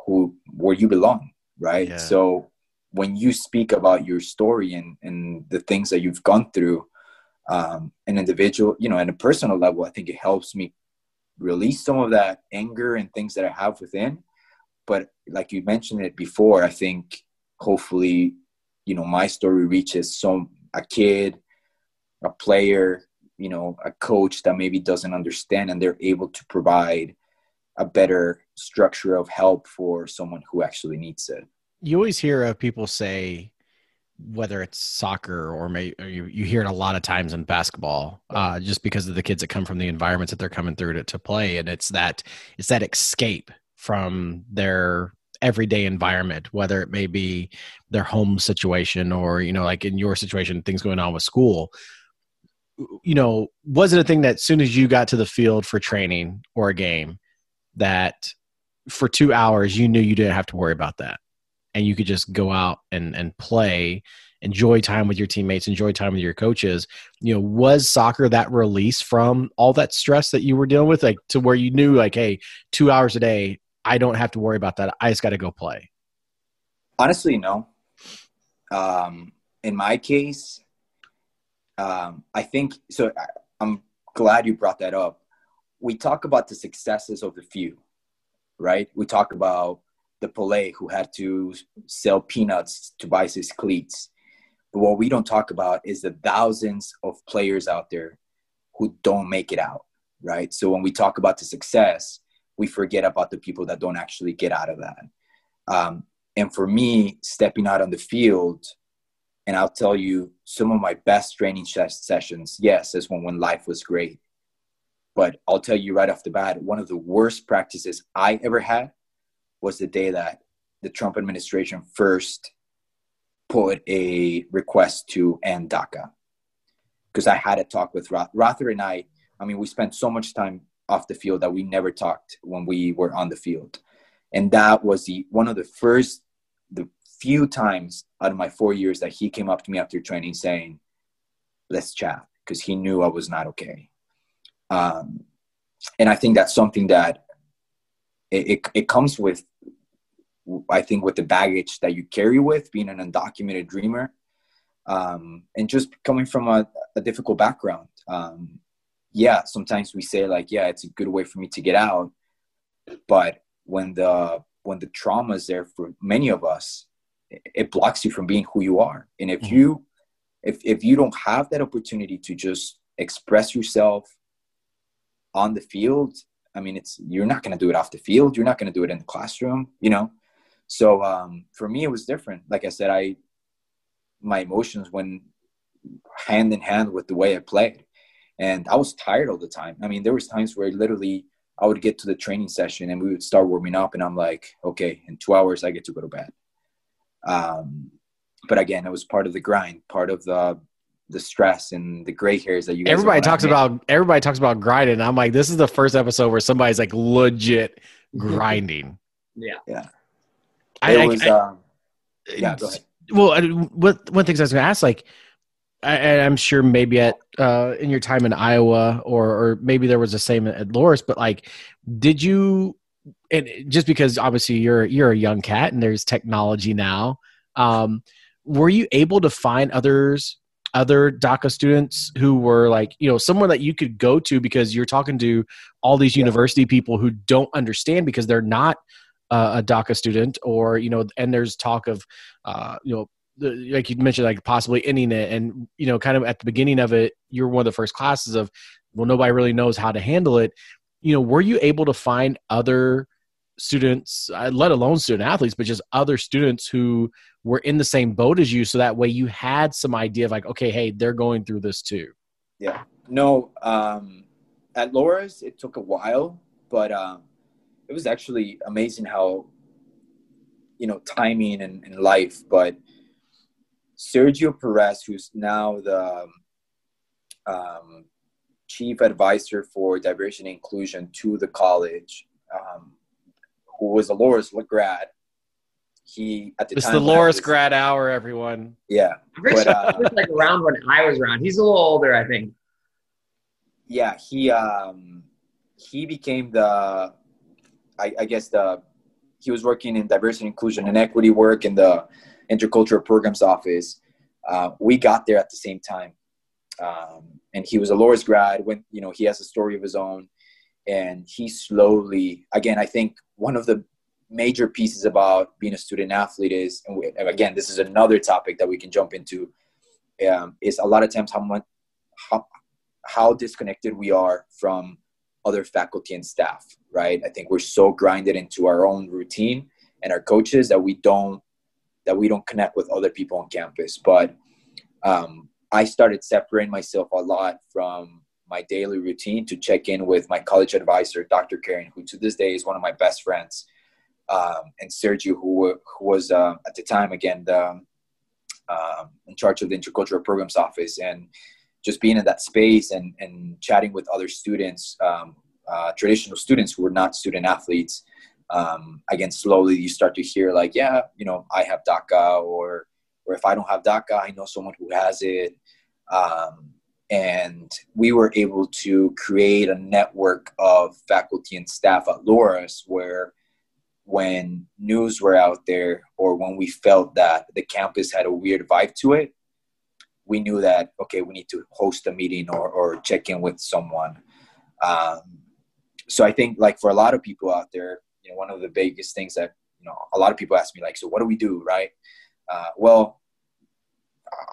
who where you belong? right? Yeah. So when you speak about your story and, and the things that you've gone through, um, an individual, you know, at a personal level, I think it helps me release some of that anger and things that I have within. But like you mentioned it before, I think hopefully, you know, my story reaches some a kid, a player, you know, a coach that maybe doesn't understand and they're able to provide a better structure of help for someone who actually needs it. You always hear of people say, whether it's soccer or, may, or you, you hear it a lot of times in basketball, uh, just because of the kids that come from the environments that they're coming through to, to play, and it's that it's that escape from their everyday environment, whether it may be their home situation or you know, like in your situation, things going on with school. You know, was it a thing that soon as you got to the field for training or a game, that for two hours you knew you didn't have to worry about that, and you could just go out and and play, enjoy time with your teammates, enjoy time with your coaches. You know, was soccer that release from all that stress that you were dealing with, like to where you knew, like, hey, two hours a day, I don't have to worry about that. I just got to go play. Honestly, no. Um, in my case, um, I think so. I, I'm glad you brought that up. We talk about the successes of the few, right? We talk about the Pelé who had to sell peanuts to buy his cleats. But what we don't talk about is the thousands of players out there who don't make it out, right? So when we talk about the success, we forget about the people that don't actually get out of that. Um, and for me, stepping out on the field and I'll tell you, some of my best training sessions, yes, is when, when life was great. But I'll tell you right off the bat, one of the worst practices I ever had was the day that the Trump administration first put a request to end DACA. Because I had a talk with Roth. Rother and I, I mean, we spent so much time off the field that we never talked when we were on the field. And that was the one of the first the few times out of my four years that he came up to me after training saying, let's chat, because he knew I was not okay. Um, and I think that's something that it, it, it, comes with, I think, with the baggage that you carry with being an undocumented dreamer um, and just coming from a, a difficult background. Um, yeah, sometimes we say like, yeah, it's a good way for me to get out. But when the when the trauma is there for many of us, it blocks you from being who you are and if mm-hmm. you if if you don't have that opportunity to just express yourself on the field i mean it's you're not going to do it off the field. You're not going to do it in the classroom you know? So um, for me it was different. Like i said i my emotions went hand in hand with the way i played. And i was tired all the time. I mean there was times where literally i would get to the training session and we would start warming up and i'm like okay in two hours i get to go to bed. Um, but again, it was part of the grind, part of the the stress and the gray hairs that you. everybody talks about. Everybody talks about grinding. I'm like, this is the first episode where somebody's like legit (laughs) grinding. yeah, yeah. I, it was. I, um, yeah, go ahead. Well, what one thing I was going to ask, like, I, am sure maybe at uh, in your time in Iowa, or or maybe there was the same at Loras but like, did you and just because obviously you're you're a young cat and there's technology now um, were you able to find others other DACA students who were like, you know, someone that you could go to because you're talking to all these yeah. university people who don't understand because they're not uh, a DACA student, or you know, and there's talk of, uh, you know, like you mentioned, like possibly ending it, and you know, kind of at the beginning of it, you're one of the first classes of, well, nobody really knows how to handle it you know, were you able to find other students, uh, let alone student athletes, but just other students who were in the same boat as you, so that way you had some idea of like, okay, hey, they're going through this too. Yeah. No. Um, at Loras, it took a while, but um, it was actually amazing how you know timing and, and life. But Sergio Perez, who's now the um, chief advisor for diversity and inclusion to the college, um, who was a Loras grad. He at the it's time. It's the Loras was, grad hour, everyone. Yeah, but, uh, was like around when I was around. He's a little older, I think. Yeah, he um, he became the, I, I guess the, he was working in diversity, inclusion, and equity work in the intercultural programs office. Uh, we got there at the same time. Um, and he was a Loras grad. When you know he has a story of his own, and he slowly, again, I think one of the major pieces about being a student athlete is, and, we, again, this is another topic that we can jump into, um, is a lot of times how much how, how disconnected we are from other faculty and staff. Right? I think we're so grinded into our own routine and our coaches that we don't that we don't connect with other people on campus. But um, I started separating myself a lot from my daily routine to check in with my college advisor, Dr. Karen, who to this day is one of my best friends, um, and Sergio, who, who was uh, at the time again the, um, in charge of the intercultural programs office. And just being in that space and and chatting with other students, um, uh, traditional students who were not student athletes. Um, again, slowly you start to hear like, yeah, you know, I have DACA, or or if I don't have DACA, I know someone who has it. Um, and we were able to create a network of faculty and staff at Loras where when news were out there or when we felt that the campus had a weird vibe to it we knew that okay we need to host a meeting or, or check in with someone. Um, so i think like for a lot of people out there you know one of the biggest things that you know a lot of people ask me like so what do we do right? Uh, well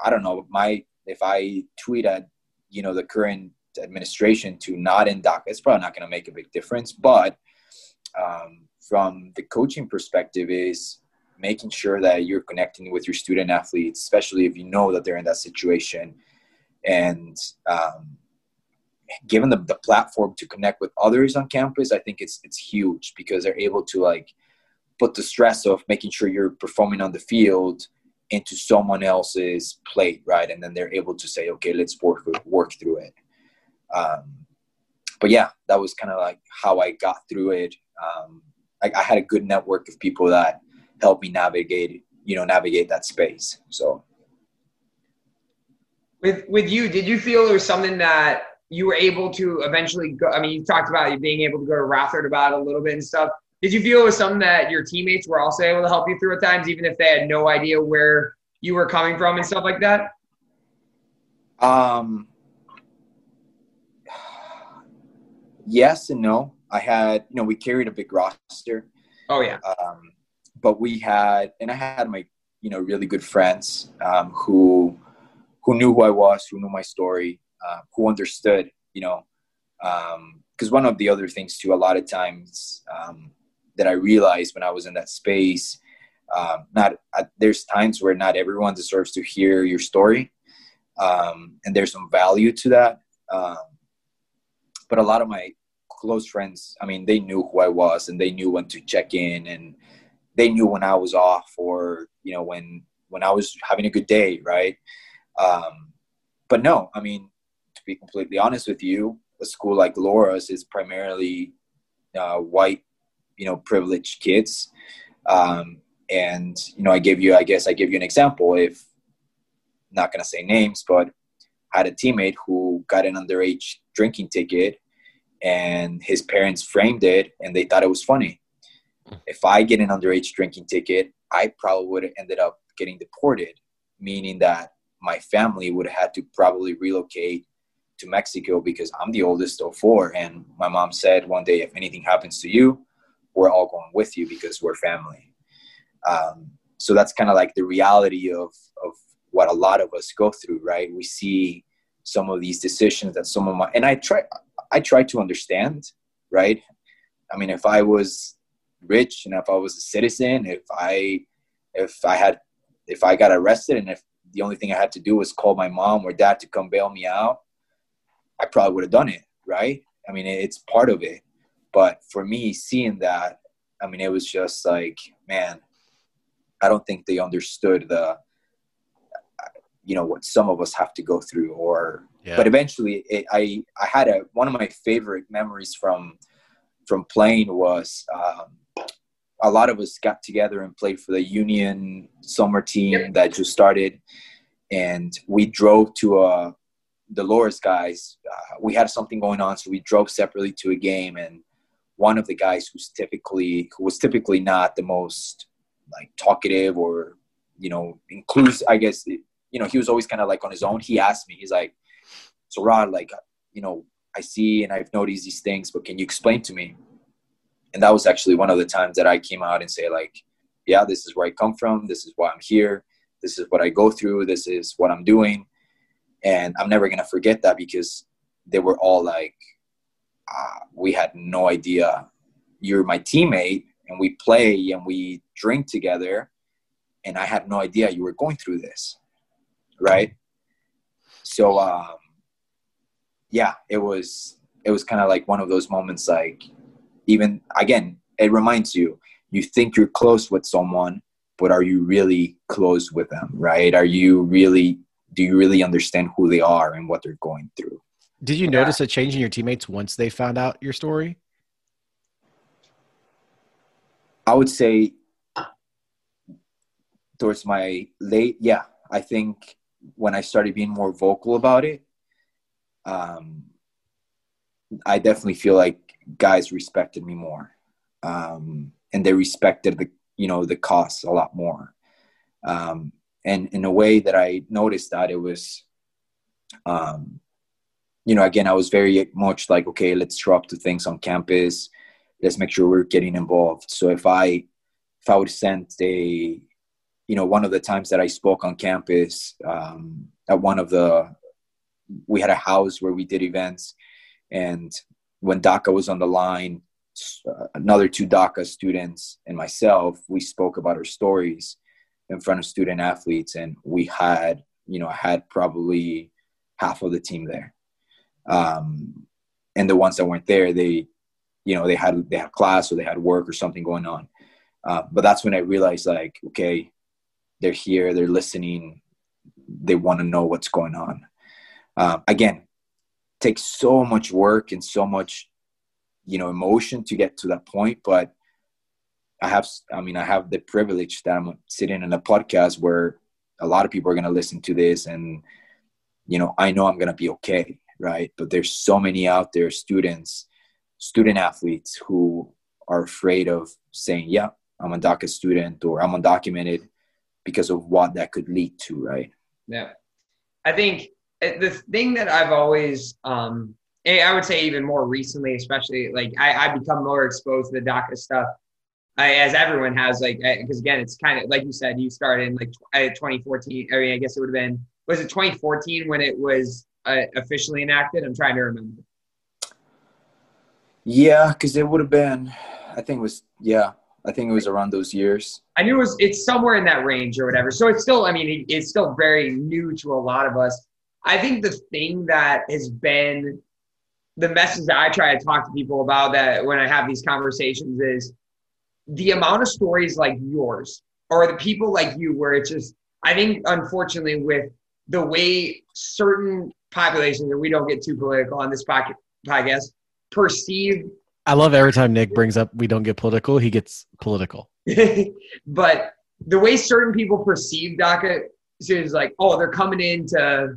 i don't know. My if i tweet at you know the current administration to not in DACA, it's probably not going to make a big difference. But um, from the coaching perspective, is making sure that you're connecting with your student athletes, especially if you know that they're in that situation, and um, given them the platform to connect with others on campus. I think it's it's huge because they're able to like put the stress of making sure you're performing on the field into someone else's plate, right? And then they're able to say, okay, let's work work through it. Um, but yeah, that was kind of like how I got through it. Um, I, I, had a good network of people that helped me navigate, you know, navigate that space. So, with with you, did you feel it was something that you were able to eventually go? I mean, you talked about you being able to go to Rathard about a little bit and stuff. Did you feel it was something that your teammates were also able to help you through at times, even if they had no idea where you were coming from and stuff like that? Um, yes and no. I had, you know, we carried a big roster. Oh yeah. Um, but we had, and I had my, you know, really good friends um, who, who knew who I was, who knew my story, uh, who understood, you know, because um, one of the other things too, a lot of times, um, that I realized when I was in that space. Um, not there's times where not everyone deserves to hear your story, um, and there's some value to that. Um, but a lot of my close friends, I mean, they knew who I was, and they knew when to check in, and they knew when I was off, or you know when when I was having a good day, right? Um, but no, I mean, to be completely honest with you, a school like Loras is primarily uh, white you know privileged kids. Um, and you know i give you i guess i give you an example if not going to say names but I had a teammate who got an underage drinking ticket and his parents framed it and they thought it was funny. If i get an underage drinking ticket i probably would have ended up getting deported meaning that my family would have had to probably relocate to mexico because i'm the oldest of four. And my mom said one day if anything happens to you we're all going with you because we're family. Um, so that's kind of like the reality of of what a lot of us go through, right? We see some of these decisions that some of my and I try I try to understand, right? I mean, if I was rich and if I was a citizen, if I if I had if I got arrested and if the only thing I had to do was call my mom or dad to come bail me out, I probably would have done it, right? I mean, it's part of it. But for me, seeing that, I mean, it was just like, man, I don't think they understood the, you know, what some of us have to go through. Or, yeah. but eventually, it, I I had a one of my favorite memories from from playing was. Um, a lot of us got together and played for the union summer team yep. that just started and we drove to a uh, the Loras guys uh, we had something going on so we drove separately to a game and one of the guys who's typically who was typically not the most like talkative or you know inclusive i guess you know he was always kind of like on his own. He asked me he's like so rod like you know i see and i've noticed these things but can you explain to me? And that was actually one of the times that i came out and say like yeah this is where i come from. This is why i'm here. This is what i go through. This is what i'm doing. And i'm never to forget that because they were all like uh, we had no idea. You're my teammate and we play and we drink together and i had no idea you were going through this right? So um, yeah it was it was kind of like one of those moments like even again it reminds you you think you're close with someone but are you really close with them right? Are you really do you really understand who they are and what they're going through did you notice a change in your teammates once they found out your story? I would say towards my late yeah i think when i started being more vocal about it um, i definitely feel like guys respected me more um, and they respected the you know the costs a lot more. Um, and in a way that i noticed that it was um, you know again i was very much like okay let's up to things on campus. Let's make sure we're getting involved. So if i if i would send a you know one of the times that i spoke on campus um, at one of the we had a house where we did events. And when DACA was on the line uh, another two DACA students and myself, we spoke about our stories in front of student athletes, and we had, you know, had probably half of the team there. Um, and the ones that weren't there, they, you know, they had they had class or they had work or something going on. Uh, but that's when I realized, like, okay, they're here, they're listening, they want to know what's going on. Uh, again, takes so much work and so much you know emotion to get to that point but i have i mean i have the privilege that i'm sitting in a podcast where a lot of people are going to listen to this and you know i know i'm going to be okay right but there's so many out there students student athletes who are afraid of saying yeah i'm a daca student or i'm undocumented because of what that could lead to right yeah i think eh, the thing that i've always um I would say even more recently, especially like I, I become more exposed to the DACA stuff I, as everyone has, like, because again, it's kind of like you said, you started in like 2014. I mean, I guess it would have been, was it 2014 when it was uh, officially enacted? I'm trying to remember. Yeah, because it would have been, I think it was, yeah, I think it was around those years. I knew it was, it's somewhere in that range or whatever. So it's still, I mean, it, it's still very new to a lot of us. I think the thing that has been the message that I try to talk to people about that when I have these conversations is the amount of stories like yours or the people like you where it's just I think unfortunately with the way certain populations and we don't get too political on this podcast perceive I love every time Nick brings up we don't get political, he gets political. (laughs) but the way certain people perceive DACA is like, oh, they're coming in to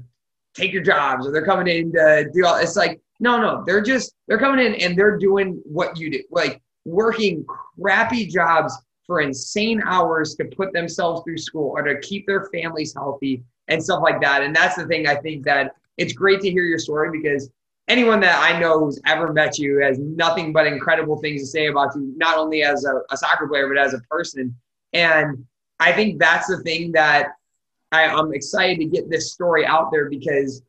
take your jobs or they're coming in to do all it's like no, no, they're just they're coming in and they're doing what you do, like working crappy jobs for insane hours to put themselves through school or to keep their families healthy and stuff like that. And that's the thing I think that it's great to hear your story because anyone that I know who's ever met you has nothing but incredible things to say about you, not only as a, a soccer player, but as a person. And I think that's the thing that I, I'm excited to get this story out there because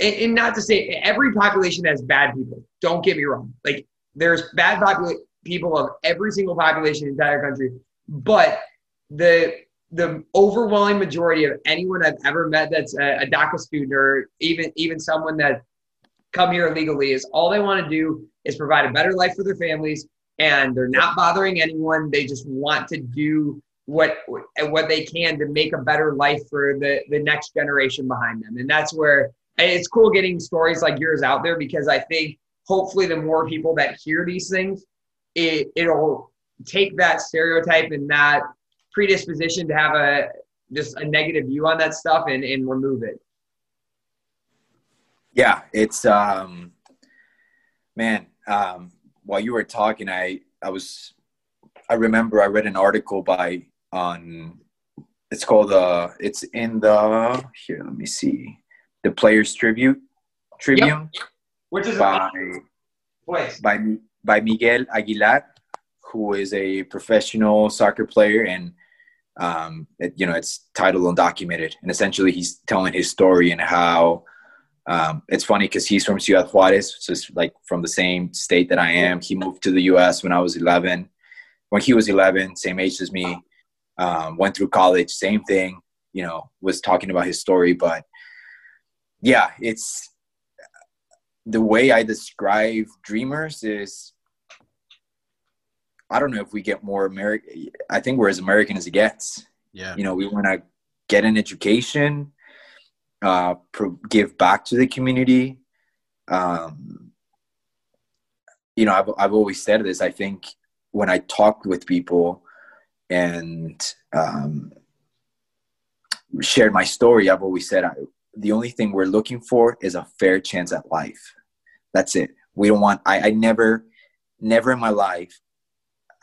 and, and not to say every population has bad people. Don't get me wrong. Like there's bad popula- people of every single population in the entire country, but the the overwhelming majority of anyone I've ever met that's a, a DACA student or even even someone that come here illegally is all they want to do is provide a better life for their families and they're not bothering anyone. They just want to do what what they can to make a better life for the the next generation behind them. And that's where it's cool getting stories like yours out there because I think hopefully the more people that hear these things, it it'll take that stereotype and that predisposition to have a just a negative view on that stuff and, and remove it. Yeah, it's um man, um while you were talking I I was I remember I read an article by on it's called uh it's in the here let me see the Players Tribute Tribune, yep. which is by by by Miguel Aguilar, who is a professional soccer player, and um, it, you know it's titled Undocumented, and essentially he's telling his story and how. Um, it's funny because he's from Ciudad Juarez, so it's like from the same state that I am. He moved to the U.S. when I was 11. When he was 11, same age as me, um, went through college, same thing. You know, was talking about his story, but yeah, it's the way I describe dreamers is I don't know if we get more American. I think we're as American as it gets. Yeah. You know, we want to get an education. uh, pro- give back to the community. Um, you know, I've, I've always said this. I think when I talk with people and um, shared my story, I've always said I, the only thing we're looking for is a fair chance at life. That's it. We don't want. I, I never, never in my life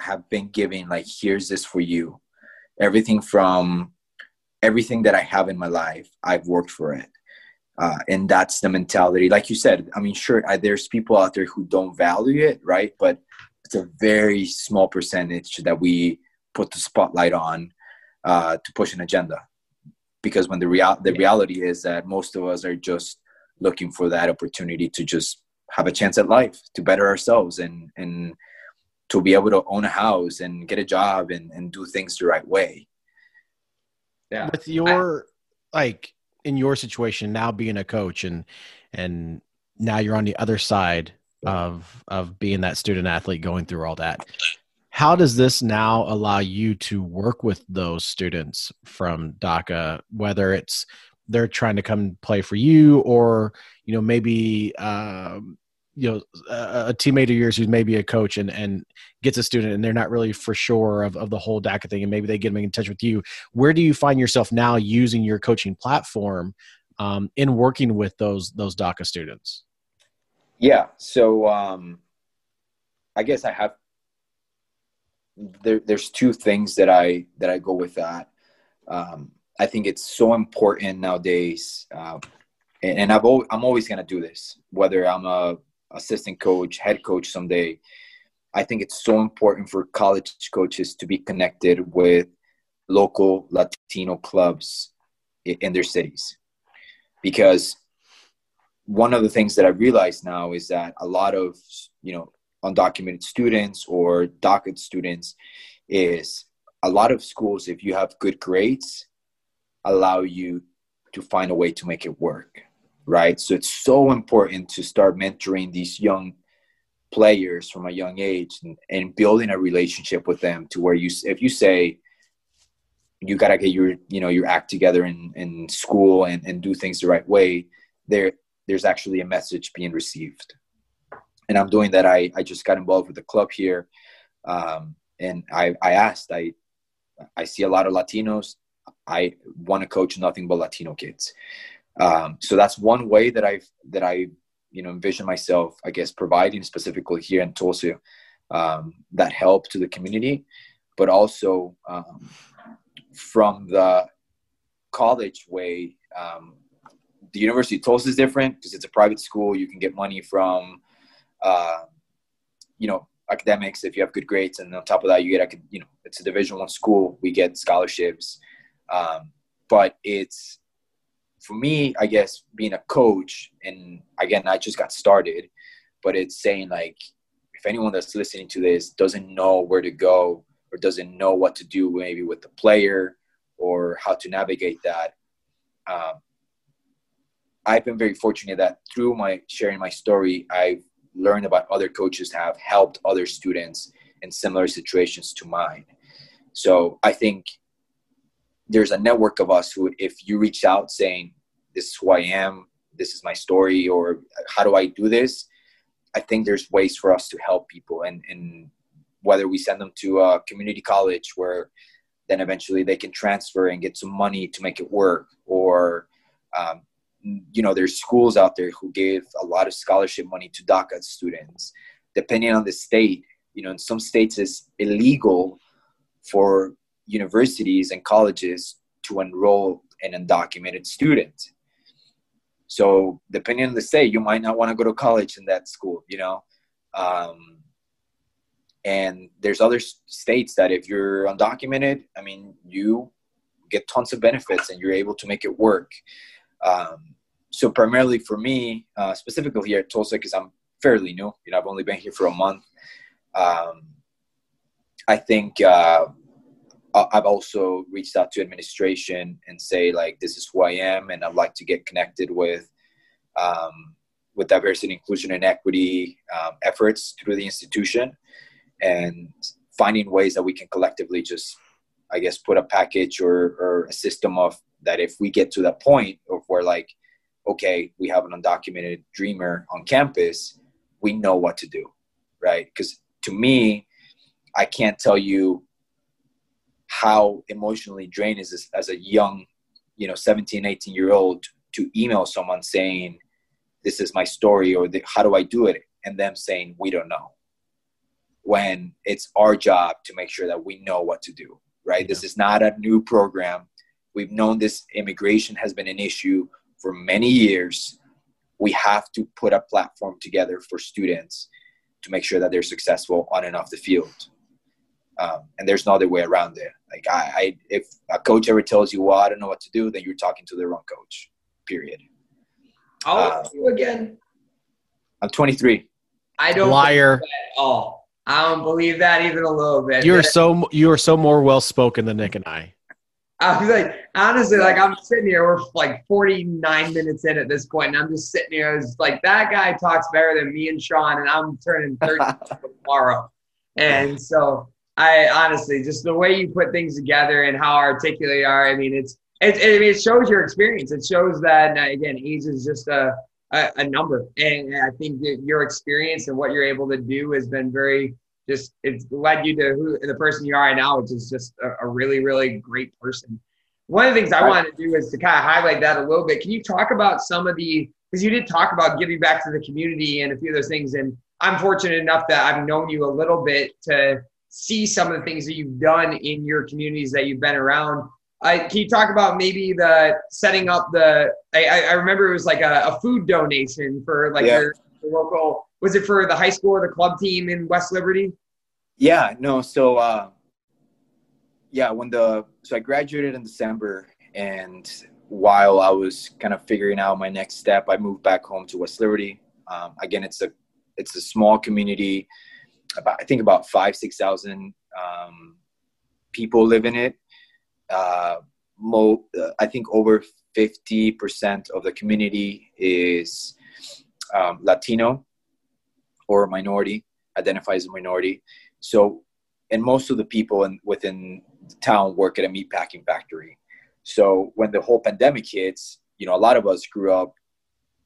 have been given like, here's this for you. Everything from everything that I have in my life, I've worked for it. Uh, and that's the mentality. Like you said, I mean, sure, I, there's people out there who don't value it, right? But it's a very small percentage that we put the spotlight on uh, to push an agenda. Because when the real the reality is that most of us are just looking for that opportunity to just have a chance at life, to better ourselves, and and to be able to own a house and get a job and and do things the right way. Yeah. With your I, like in your situation now being a coach and and now you're on the other side of of being that student athlete going through all that how does this now allow you to work with those students from DACA, whether it's they're trying to come play for you or, you know, maybe, um, you know, a, a, teammate of yours who's maybe a coach and, and gets a student and they're not really for sure of, of the whole DACA thing and maybe they get them in touch with you. Where do you find yourself now using your coaching platform um, in working with those, those DACA students? Yeah. So, um, I guess I have there, there's two things that I that I go with that. Um, I think it's so important nowadays, uh, and, I've al- I'm always gonna do this, whether I'm a assistant coach, head coach someday. I think it's so important for college coaches to be connected with local Latino clubs in their cities, because one of the things that I realize now is that a lot of you know undocumented students or DACA students is a lot of schools, if you have good grades, allow you to find a way to make it work, right? So it's so important to start mentoring these young players from a young age and, and building a relationship with them to where you, if you say, you got to get your you know your act together in in school and, and do things the right way there there's actually a message being received and I'm doing that. I, I just got involved with the club here. Um, and I, I asked, I, I see a lot of Latinos. I want to coach nothing but Latino kids. Um, so that's one way that I've, that I, you know, envision myself, I guess, providing specifically here in Tulsa, um, that help to the community, but also, um, from the college way, um, the University of Tulsa is different because it's a private school. You can get money from uh, you know academics if you have good grades and on top of that you get you know it's a division one school we get scholarships um, but it's for me i guess being a coach and again i just got started but it's saying like if anyone that's listening to this doesn't know where to go or doesn't know what to do maybe with the player or how to navigate that um, i've been very fortunate that through my sharing my story i've learned about other coaches have helped other students in similar situations to mine. So I think there's a network of us who, if you reach out saying, This is who I am, this is my story, or how do I do this? I think there's ways for us to help people. And, and whether we send them to a community college where then eventually they can transfer and get some money to make it work, or um, you know there's schools out there who give a lot of scholarship money to DACA students. Depending on the state, you know, in some states it's illegal for universities and colleges to enroll an undocumented student. So depending on the state, you might not want to go to college in that school, you know. Um, and there's other states that if you're undocumented, I mean, you get tons of benefits and you're able to make it work. Um, so primarily for me, uh, specifically here at Tulsa, because I'm fairly new, you know, I've only been here for a month. Um, I think uh, I've also reached out to administration and say like, this is who I am, and I'd like to get connected with um, with diversity, inclusion, and equity um, efforts through the institution, and finding ways that we can collectively just, I guess, put a package or, or a system of that if we get to the point of where like okay we have an undocumented dreamer on campus we know what to do right? Because to me i can't tell you how emotionally drained is this as a young you know 17 18 year old to email someone saying this is my story or the, how do i do it? and them saying we don't know when it's our job to make sure that we know what to do right? Yeah. this is not a new program. We've known this immigration has been an issue for many years. We have to put a platform together for students to make sure that they're successful on and off the field. Um, and there's no other way around it like I, I if a coach ever tells you well i don't know what to do then you're talking to the wrong coach period. How old uh, are you again? I'm 23 i don't liar. at all. I don't believe that even a little bit. You're so you're so more well spoken than nick and i. I was like, honestly, like I'm sitting here, we're like 49 minutes in at this point, and I'm just sitting here. It's like that guy talks better than me and Sean, and I'm turning 30 (laughs) tomorrow. And so I honestly, just the way you put things together and how articulate you are, I mean, it's, it, it, I mean, it shows your experience. It shows that, uh, again, age is just a, a, a number. And I think your experience and what you're able to do has been very, just, it's led you to who the person you are right now, which is just a, a really, really great person. One of the things I wanted to do is to kind of highlight that a little bit. Can you talk about some of the, because you did talk about giving back to the community and a few of those things. And I'm fortunate enough that I've known you a little bit to see some of the things that you've done in your communities that you've been around. Uh, can you talk about maybe the setting up the? I, I remember it was like a, a food donation for like yeah. your, your, local. Was it for the high school or the club team in West Liberty? Yeah, no. So, uh, yeah, when the so I graduated in December, and while I was kind of figuring out my next step, I moved back home to West Liberty. Um, again, it's a it's a small community about I think about five six thousand um, people live in it. Uh, mo- I think over fifty percent of the community is um, Latino or minority, identifies as a minority. So, and most of the people in, within the town work at a meatpacking factory. So when the whole pandemic hits, you know, a lot of us grew up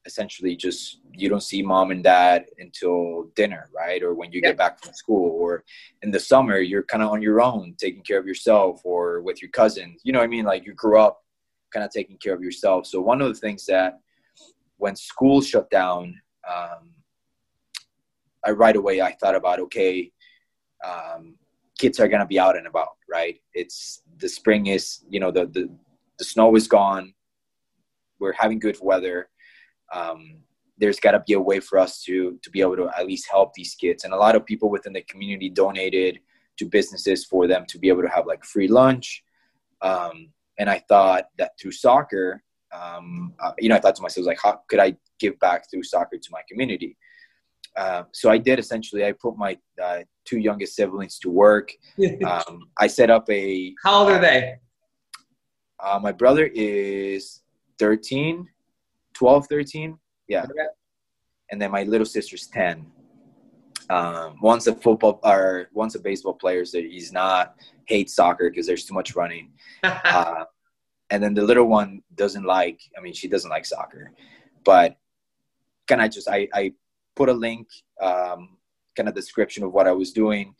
essentially just you don't see mom and dad until dinner right or when you yeah. get back from school or in the summer you're kind of on your own taking care of yourself or with your cousins you know what i mean like you grew up kind of taking care of yourself so one of the things that when school shut down um, I right away I thought about okay, um, kids are gonna be out and about, right? It's the spring is you know the the the snow is gone. We're having good weather um, there's got to be a way for us to to be able to at least help these kids. And a lot of people within the community donated to businesses for them to be able to have like free lunch. Um, and i thought that through soccer um, uh, you know i thought to myself like how could i give back through soccer to my community? Uh, so i did essentially. I put my uh, two youngest siblings to work. (laughs) Um, i set up a how old are they? uh, my brother is 13 12, 13. Yeah. Okay. And then my little sister's 10. Um, one's a football or one's a baseball player, so he's not hates soccer because there's too much running. (laughs) uh, and then the little one doesn't like. I mean, she doesn't like soccer, but can I just I I put a link, um, kind of description of what I was doing.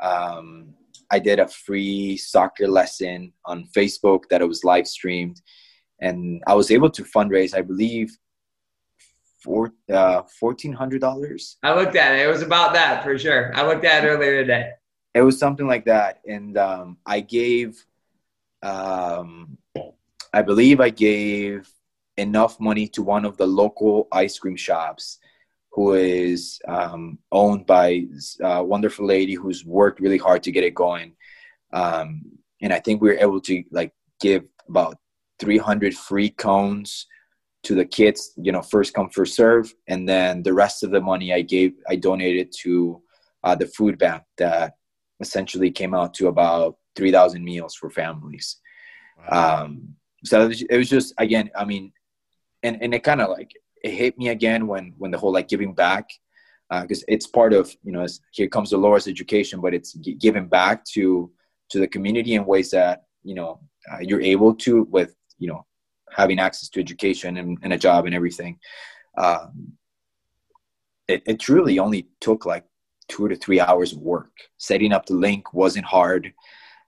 Um, I did a free soccer lesson on Facebook that it was live streamed and I was able to fundraise, I believe, four uh, fourteen hundred dollars. I looked at it. It was about that for sure. I looked at it earlier today. It was something like that, and um, I gave, um, I believe I gave enough money to one of the local ice cream shops, who is um, owned by a wonderful lady who's worked really hard to get it going, um, and I think we were able to like give about 300 free cones to the kids you know first come first serve and then the rest of the money i gave i donated to uh, the food bank that essentially came out to about 3000 meals for families wow. um, so it was, just again i mean and, and it kind of like it hit me again when when the whole like giving back because uh, it's part of you know here comes the lowest education but it's giving back to to the community in ways that you know uh, you're able to with you know having access to education and, and a job and everything. Um, it, it truly only took like two to three hours of work. Setting up the link wasn't hard.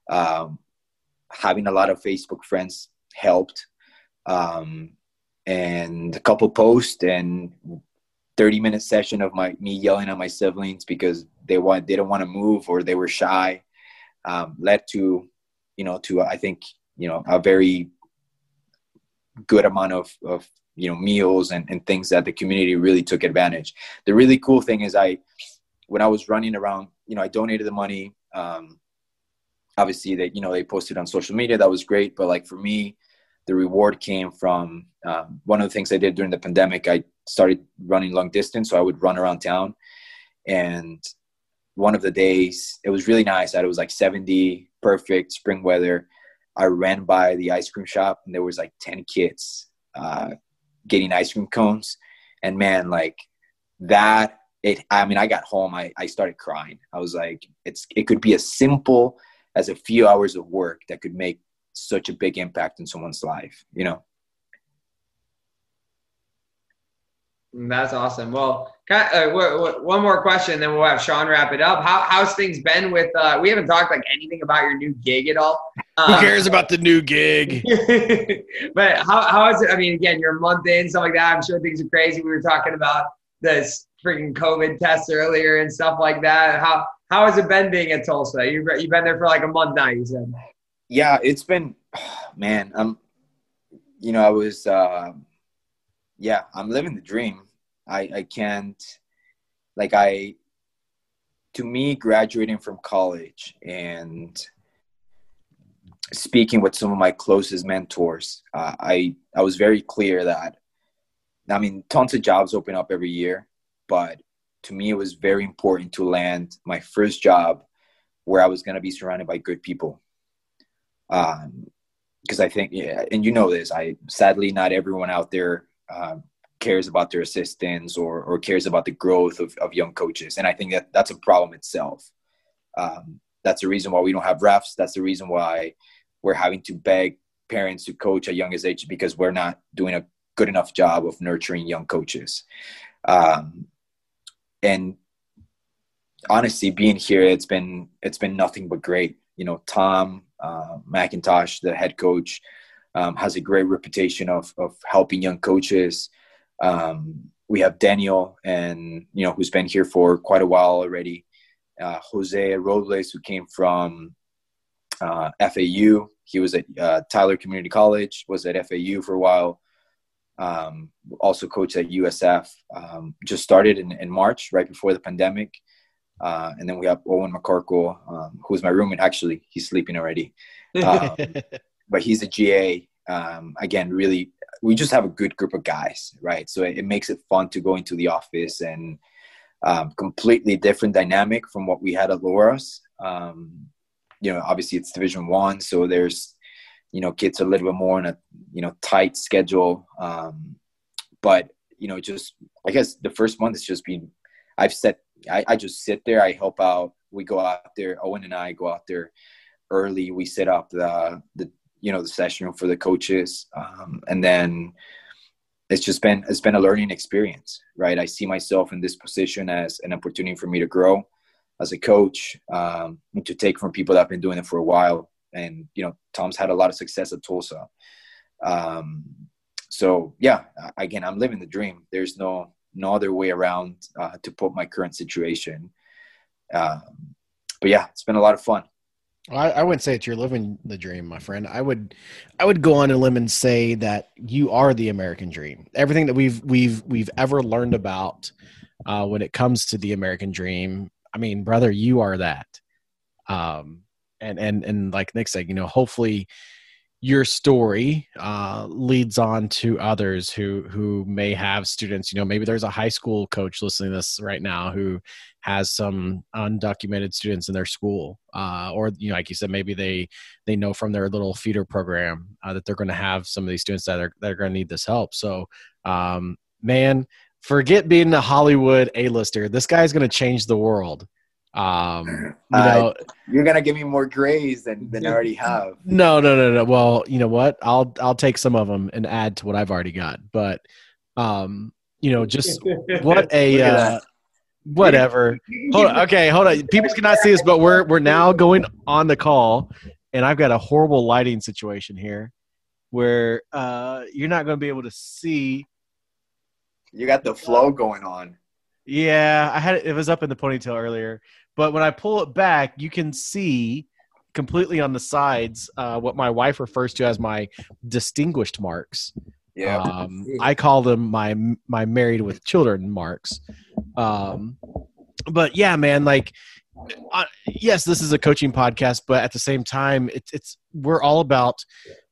Um, having a lot of facebook friends helped. Um, and a couple posts and 30 minute session of my me yelling at my siblings because they want they didn't want to move or they were shy um, led to you know to i think you know a very good amount of of you know meals and, and things that the community really took advantage the really cool thing is i when i was running around you know i donated the money um, obviously that you know they posted on social media that was great but like for me the reward came from um, one of the things I did during the pandemic. I started running long distance, so I would run around town. And one of the days, it was really nice. That it was like 70, perfect spring weather. I ran by the ice cream shop, and there was like 10 kids uh, getting ice cream cones. And man, like that, it. I mean, I got home, I, I started crying. I was like, it's it could be as simple as a few hours of work that could make such a big impact in someone's life you know that's awesome. Well uh, one more question then we'll have sean wrap it up. How, how's things been with uh, we haven't talked like anything about your new gig at all. Um, who cares about the new gig? (laughs) But how, how is it i mean again you're a month in stuff like that i'm sure things are crazy. We were talking about this freaking covid tests earlier and stuff like that. How how has it been being at tulsa? You've, you've been there for like a month now you said. Yeah, it's been, (sighs) man. I'm, you know, I was, uh, yeah, I'm living the dream. I I can't, like, I, to me, graduating from college and speaking with some of my closest mentors, uh, I I was very clear that, I mean, tons of jobs open up every year, but to me, it was very important to land my first job where I was going to be surrounded by good people because um, I think, yeah, and you know this, I sadly not everyone out there uh, cares about their assistants or or cares about the growth of, of young coaches, and I think that that's a problem itself. Um, that's the reason why we don't have refs. That's the reason why we're having to beg parents to coach at youngest age because we're not doing a good enough job of nurturing young coaches. Um, and honestly, being here, it's been it's been nothing but great. You know, Tom, uh, McIntosh, the head coach, um, has a great reputation of of helping young coaches. Um, we have Daniel, and you know who's been here for quite a while already. Uh, Jose Robles, who came from uh, FAU. He was at uh, Tyler Community College. Was at FAU for a while. Um, also coached at USF. Um, just started in, in March, right before the pandemic. Uh, and then we have Owen McCorkle, um, who's my roommate. Actually, he's sleeping already. (laughs) Um, but he's a GA. Um, again, really, we just have a good group of guys, right? So it, it makes it fun to go into the office and um, completely different dynamic from what we had at Loras. Um, you know, obviously it's Division One, so there's you know kids a little bit more in a you know tight schedule. Um, but you know, just I guess the first month has just been I've set I, I just sit there. I help out. We go out there. Owen and I go out there early. We set up the the you know the session room for the coaches, um, and then it's just been it's been a learning experience, right? I see myself in this position as an opportunity for me to grow as a coach um, to take from people that have been doing it for a while. And you know, Tom's had a lot of success at Tulsa. Um, so yeah, again, I'm living the dream. There's no no other way around uh, to put my current situation. Um, but yeah, it's been a lot of fun. I, I, wouldn't say it's you're living the dream, my friend. I would, I would go on a limb and say that you are the American dream. Everything that we've we've we've ever learned about uh, when it comes to the American dream, I mean, brother, you are that. Um, and and and like Nick said, you know, hopefully your story uh, leads on to others who who may have students. You know maybe there's a high school coach listening to this right now who has some undocumented students in their school uh, or you know like you said maybe they they know from their little feeder program uh, that they're going to have some of these students that are that are going to need this help. So um, man forget being a hollywood a-lister. This guy's going to change the world Um, you Uh, know, You're gonna give me more grays than than I already have. no, no, no, no. Well, you know what? I'll I'll take some of them and add to what I've already got. But, um, you know, just (laughs) what a uh, whatever. Hold on. Okay, hold on. People cannot see us, but we're we're now going on the call, and I've got a horrible lighting situation here, where uh, you're not going to be able to see. You got the flow going on. Yeah, I had it. It was up in the ponytail earlier, but when I pull it back, you can see completely on the sides uh, what my wife refers to as my distinguished marks. Yeah. Um, I call them my my married with children marks. Um, but yeah, man, like, uh, yes, this is a coaching podcast, but at the same time, it's it's we're all about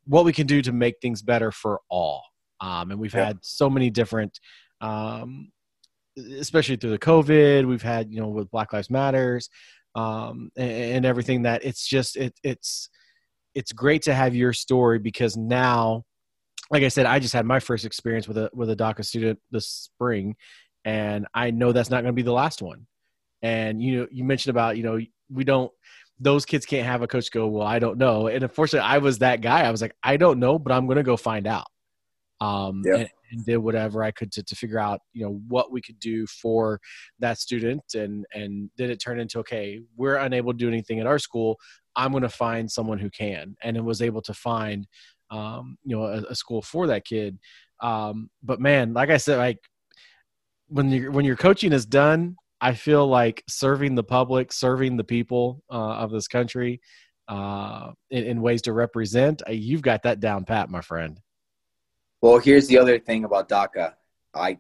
what we can do to make things better for all. Um, and we've Yeah. had so many different, um, especially through the COVID, we've had you know with Black Lives Matters, um, and, and everything that it's just it it's it's great to have your story because now like I said, I just had my first experience with a with a DACA student this spring, and I know that's not going to be the last one. And you know, you mentioned about you know we don't those kids can't have a coach go well I don't know, and unfortunately I was that guy. I was like I don't know, but I'm going to go find out. Um, Yeah. and, and did whatever I could to, to figure out you know what we could do for that student, and and then it turned into okay we're unable to do anything at our school. I'm going to find someone who can, and it was able to find um, you know, a, a school for that kid. Um, but man, like I said, like when you when your coaching is done, I feel like serving the public, serving the people uh, of this country uh, in, in ways to represent. Uh, you've got that down pat, my friend. Well, here's the other thing about DACA. I,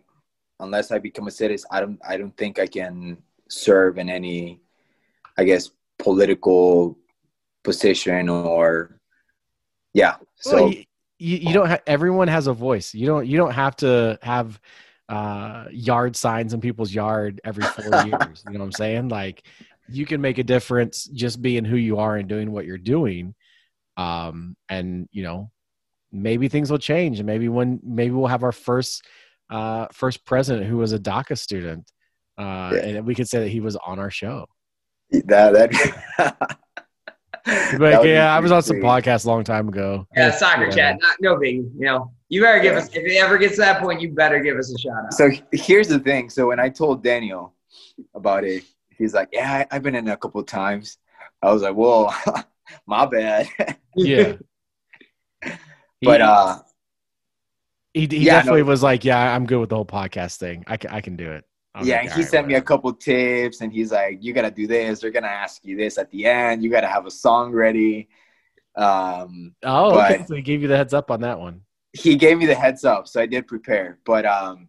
unless I become a citizen, I don't. I don't think I can serve in any, I guess, political position or, yeah. So well, you, you, you don't. Ha- everyone has a voice. You don't. You don't have to have uh, yard signs in people's yard every four (laughs) years. You know what I'm saying? Like you can make a difference just being who you are and doing what you're doing. Um, and you know, maybe things will change, and maybe when maybe we'll have our first uh, first president who was a DACA student, uh, Yeah. and we could say that he was on our show. that that. He'd (laughs) that Like, yeah, I was on some pretty podcast a long time ago. Yeah, soccer Yeah. chat, not, no big. You know, you better give Yeah. us if it ever gets to that point, you better give us a shout out. So here's the thing. So when I told Daniel about it, he's like, "Yeah, I, I've been in a couple times." I was like, "Well, (laughs) my bad." Yeah. (laughs) but uh, He, he Yeah, definitely no. was like, yeah, I'm good with the whole podcast thing. I can, I can do it. I was yeah, like, and he right, sent me a couple tips, and he's like, "You gotta do this. They're gonna ask you this at the end. You gotta have a song ready." Um, Oh, okay. So he gave you the heads up on that one. he gave me the heads up, so I did prepare. But um,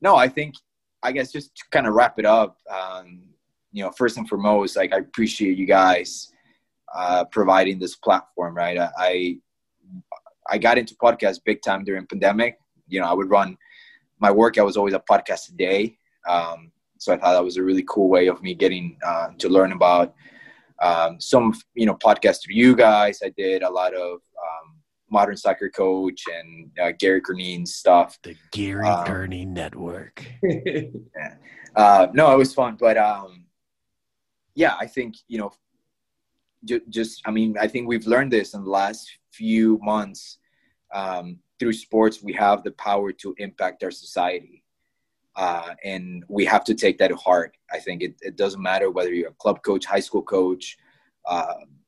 no, I think I guess just to kind of wrap it up. Um, you know, first and foremost, like I appreciate you guys uh, providing this platform. Right, I, I I got into podcasts big time during pandemic. You know, I would run my workout was always a podcast a day. Um, so I thought that was a really cool way of me getting uh, to learn about um, some, you know, podcasts through you guys. I did a lot of um, modern soccer coach and uh, Gary Curneen's stuff. The Gary Um, Gurney Network. (laughs) Uh, no, it was fun, but um, yeah, I think you know, just I mean, I think we've learned this in the last few months um, through sports. We have the power to impact our society, uh, and we have to take that to heart. I think it, it doesn't matter whether you're a club coach, high school coach. Um,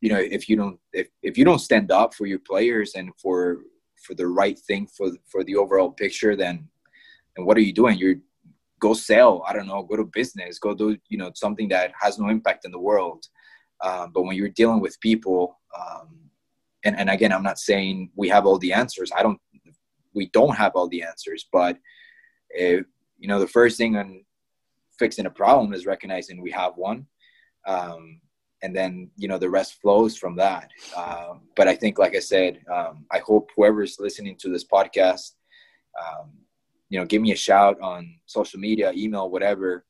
you know, if you don't if, if you don't stand up for your players and for for the right thing for for the overall picture, then and what are you doing? You're go sell. I don't know. Go to business. Go do you know something that has no impact in the world. Um, but when you're dealing with people, um, and and again, I'm not saying we have all the answers. I don't. We don't have all the answers. But if, you know, the first thing on fixing a problem is recognizing we have one. Um, and then you know the rest flows from that. Um, but I think, like I said, um, I hope whoever's listening to this podcast, um, you know, give me a shout on social media, email, whatever.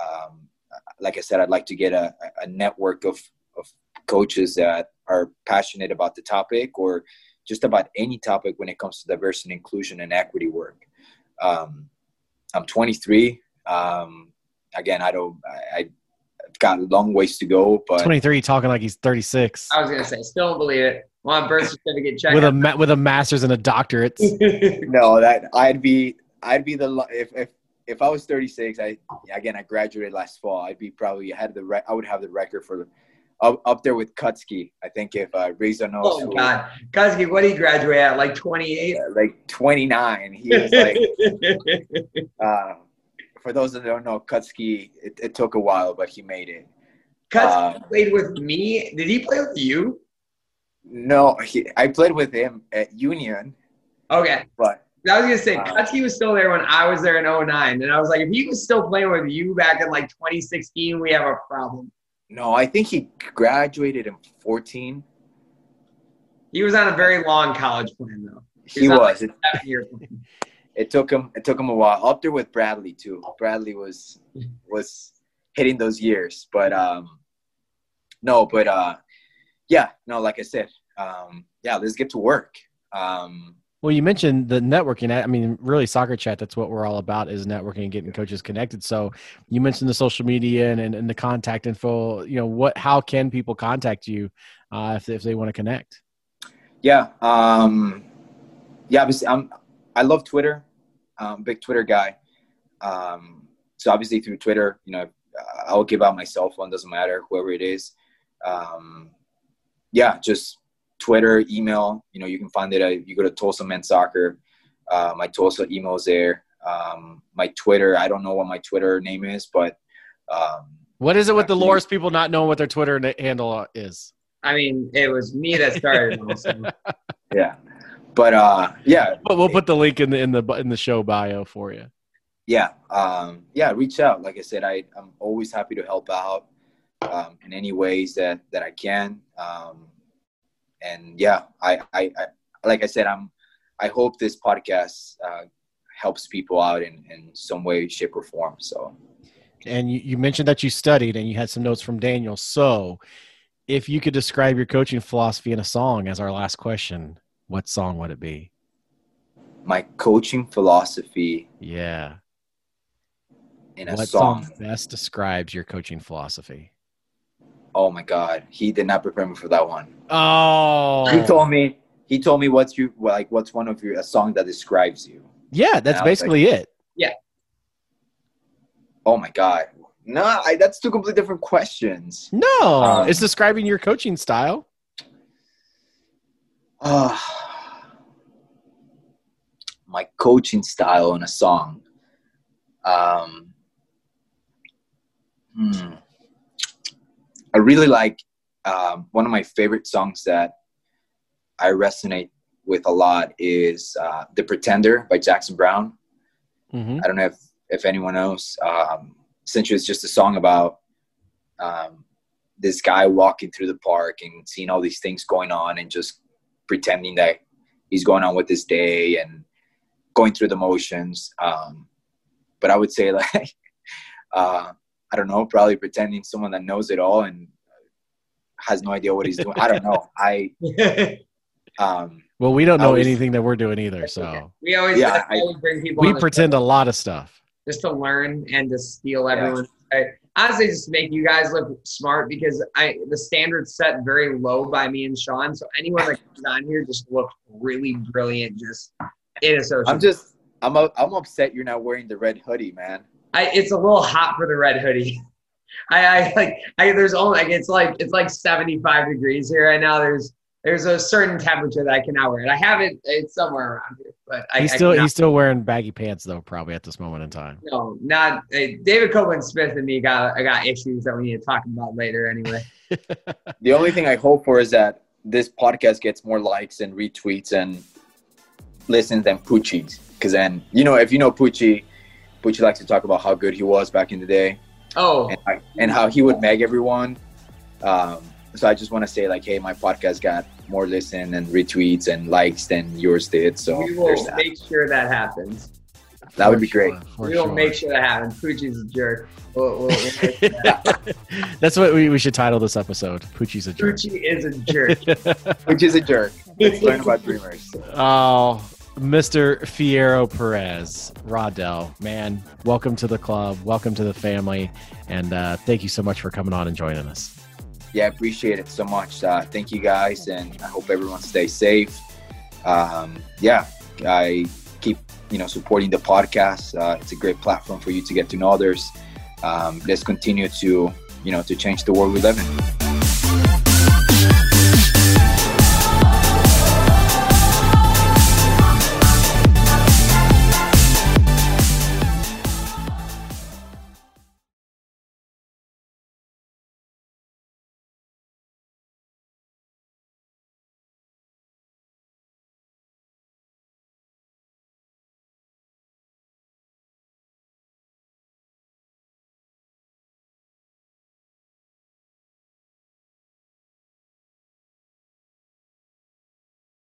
Um, like I said, I'd like to get a, a network of coaches that are passionate about the topic or just about any topic when it comes to diversity and inclusion and equity work. Um, I'm 23. Um, again, I don't, I, I got a long ways to go. But 23, talking like he's 36 I was gonna say, still don't believe it. Want birth certificate check? with a ma- with a master's and a doctorate. (laughs) no, that I'd be I'd be the lo- if if if I was 36, I again I graduated last fall. I'd be probably I had the re- I would have the record for up, up there with Kutsky. I think if uh, Reza knows, oh who- God, Kuzky, what did he graduate at? Like 28. uh, like 29. He was like, uh, (laughs) for those that don't know, Kutsky. It, it took a while, but he made it. Kuzky Uh, played with me. Did he play with you? No, he, I played with him at Union, Okay. but I was gonna say Uh, Kutsky was still there when I was there in 09. and I was like, if he was still playing with you back in like 2016, we have a problem. No, I think he graduated in 14. He was on a very long college plan though. He not was. like It, it took him. It took him a while. Up there with Bradley too. Bradley was was hitting those years, but um, no, but uh, yeah, no, like I said, um, yeah, let's get to work. Um, Well, you mentioned the networking. I mean, really, soccer chat. That's what we're all about is networking and getting coaches connected. So, you mentioned the social media and, and, and the contact info. You know, what? How can people contact you uh, if if they want to connect? Yeah. Um, yeah. Obviously, I'm. I love Twitter. Big Twitter guy. Um, so obviously through Twitter, you know, I'll give out my cell phone. Doesn't matter whoever it is. Um, yeah, just Twitter, email. You know, you can find it. At, you go to Tulsa Men's Soccer. Uh, my Tulsa email is there. Um, my Twitter. I don't know what my Twitter name is, but um, What is it with the Actually- Loras people not knowing what their Twitter na- handle is? I mean, it was me that started. (laughs) yeah. But uh, yeah, But we'll put the link in the in the in the show bio for you. yeah um yeah reach out like i said i i'm always happy to help out um in any ways that that i can um and yeah i i, I like i said i'm i hope this podcast uh helps people out in in some way shape or form so And you, you mentioned that you studied and you had some notes from Daniel. So, if you could describe your coaching philosophy in a song as our last question, what song would it be? my coaching philosophy Yeah. in a what song song best describes your coaching philosophy? Oh my god he did not prepare me for that one Oh, he told me he told me what's you like what's one of your a song that describes you yeah, that's I was like- basically it. Yeah. Oh my god no I, that's two completely different questions No, Um, it's describing your coaching style. uh, my coaching style in a song um hmm. I really like um, one of my favorite songs that i resonate with a lot is uh, the pretender by jackson browne hmm I don't know if, if anyone knows. Um, essentially, it's just a song about um, this guy walking through the park and seeing all these things going on and just pretending that he's going on with his day and going through the motions. Um, but I would say, (laughs) like, uh, I don't know, probably pretending someone that knows it all and has no idea what he's doing. I don't know. (laughs) I, um, Well, we don't know was- anything that we're doing either. So we always, Yeah, I- we bring people. we on the pretend a lot of stuff. just to learn and to steal everyone. I, honestly, just make you guys look smart because I the standard's set very low by me and Sean. So anyone that comes on here just looks really brilliant, just in a social. I'm just, I'm, i I'm upset you're not wearing the red hoodie, man. I, it's a little hot for the red hoodie. I, I like I there's only like it's like it's like 75 degrees here right now. There's there's a certain temperature that I cannot wear it. I have it it's somewhere around here, but I, He's I still cannot- he's still wearing baggy pants though, probably at this moment in time. no not uh, David Copeland Smith and me got I got issues that we need to talk about later anyway. (laughs) The only thing I hope for is that this podcast gets more likes and retweets and listens than Poochie's. Because then, you know, if you know Poochie, Poochie likes to talk about how good he was back in the day Oh, and, I- and how he would meg everyone. Um, so I just want to say, like, hey, my podcast got more listen and retweets and likes than yours did. So we there's will that. make sure that happens. That would be great. sure, for we will sure. make sure that happens. Poochie's a jerk. We'll, we'll, we'll that (laughs) That's what we, we should title this episode. Poochie's a jerk. Poochie is a jerk. (laughs) Which is a jerk. Let's (laughs) learn about dreamers. oh, Mr. Fierro Perez, Rodell, man, welcome to the club, welcome to the family, and uh, thank you so much for coming on and joining us. Yeah, I appreciate it so much. Uh, thank you guys, and I hope everyone stays safe. Um, yeah, I keep you know supporting the podcast. Uh, it's a great platform for you to get to know others. Um, let's continue to you know to change the world we live in.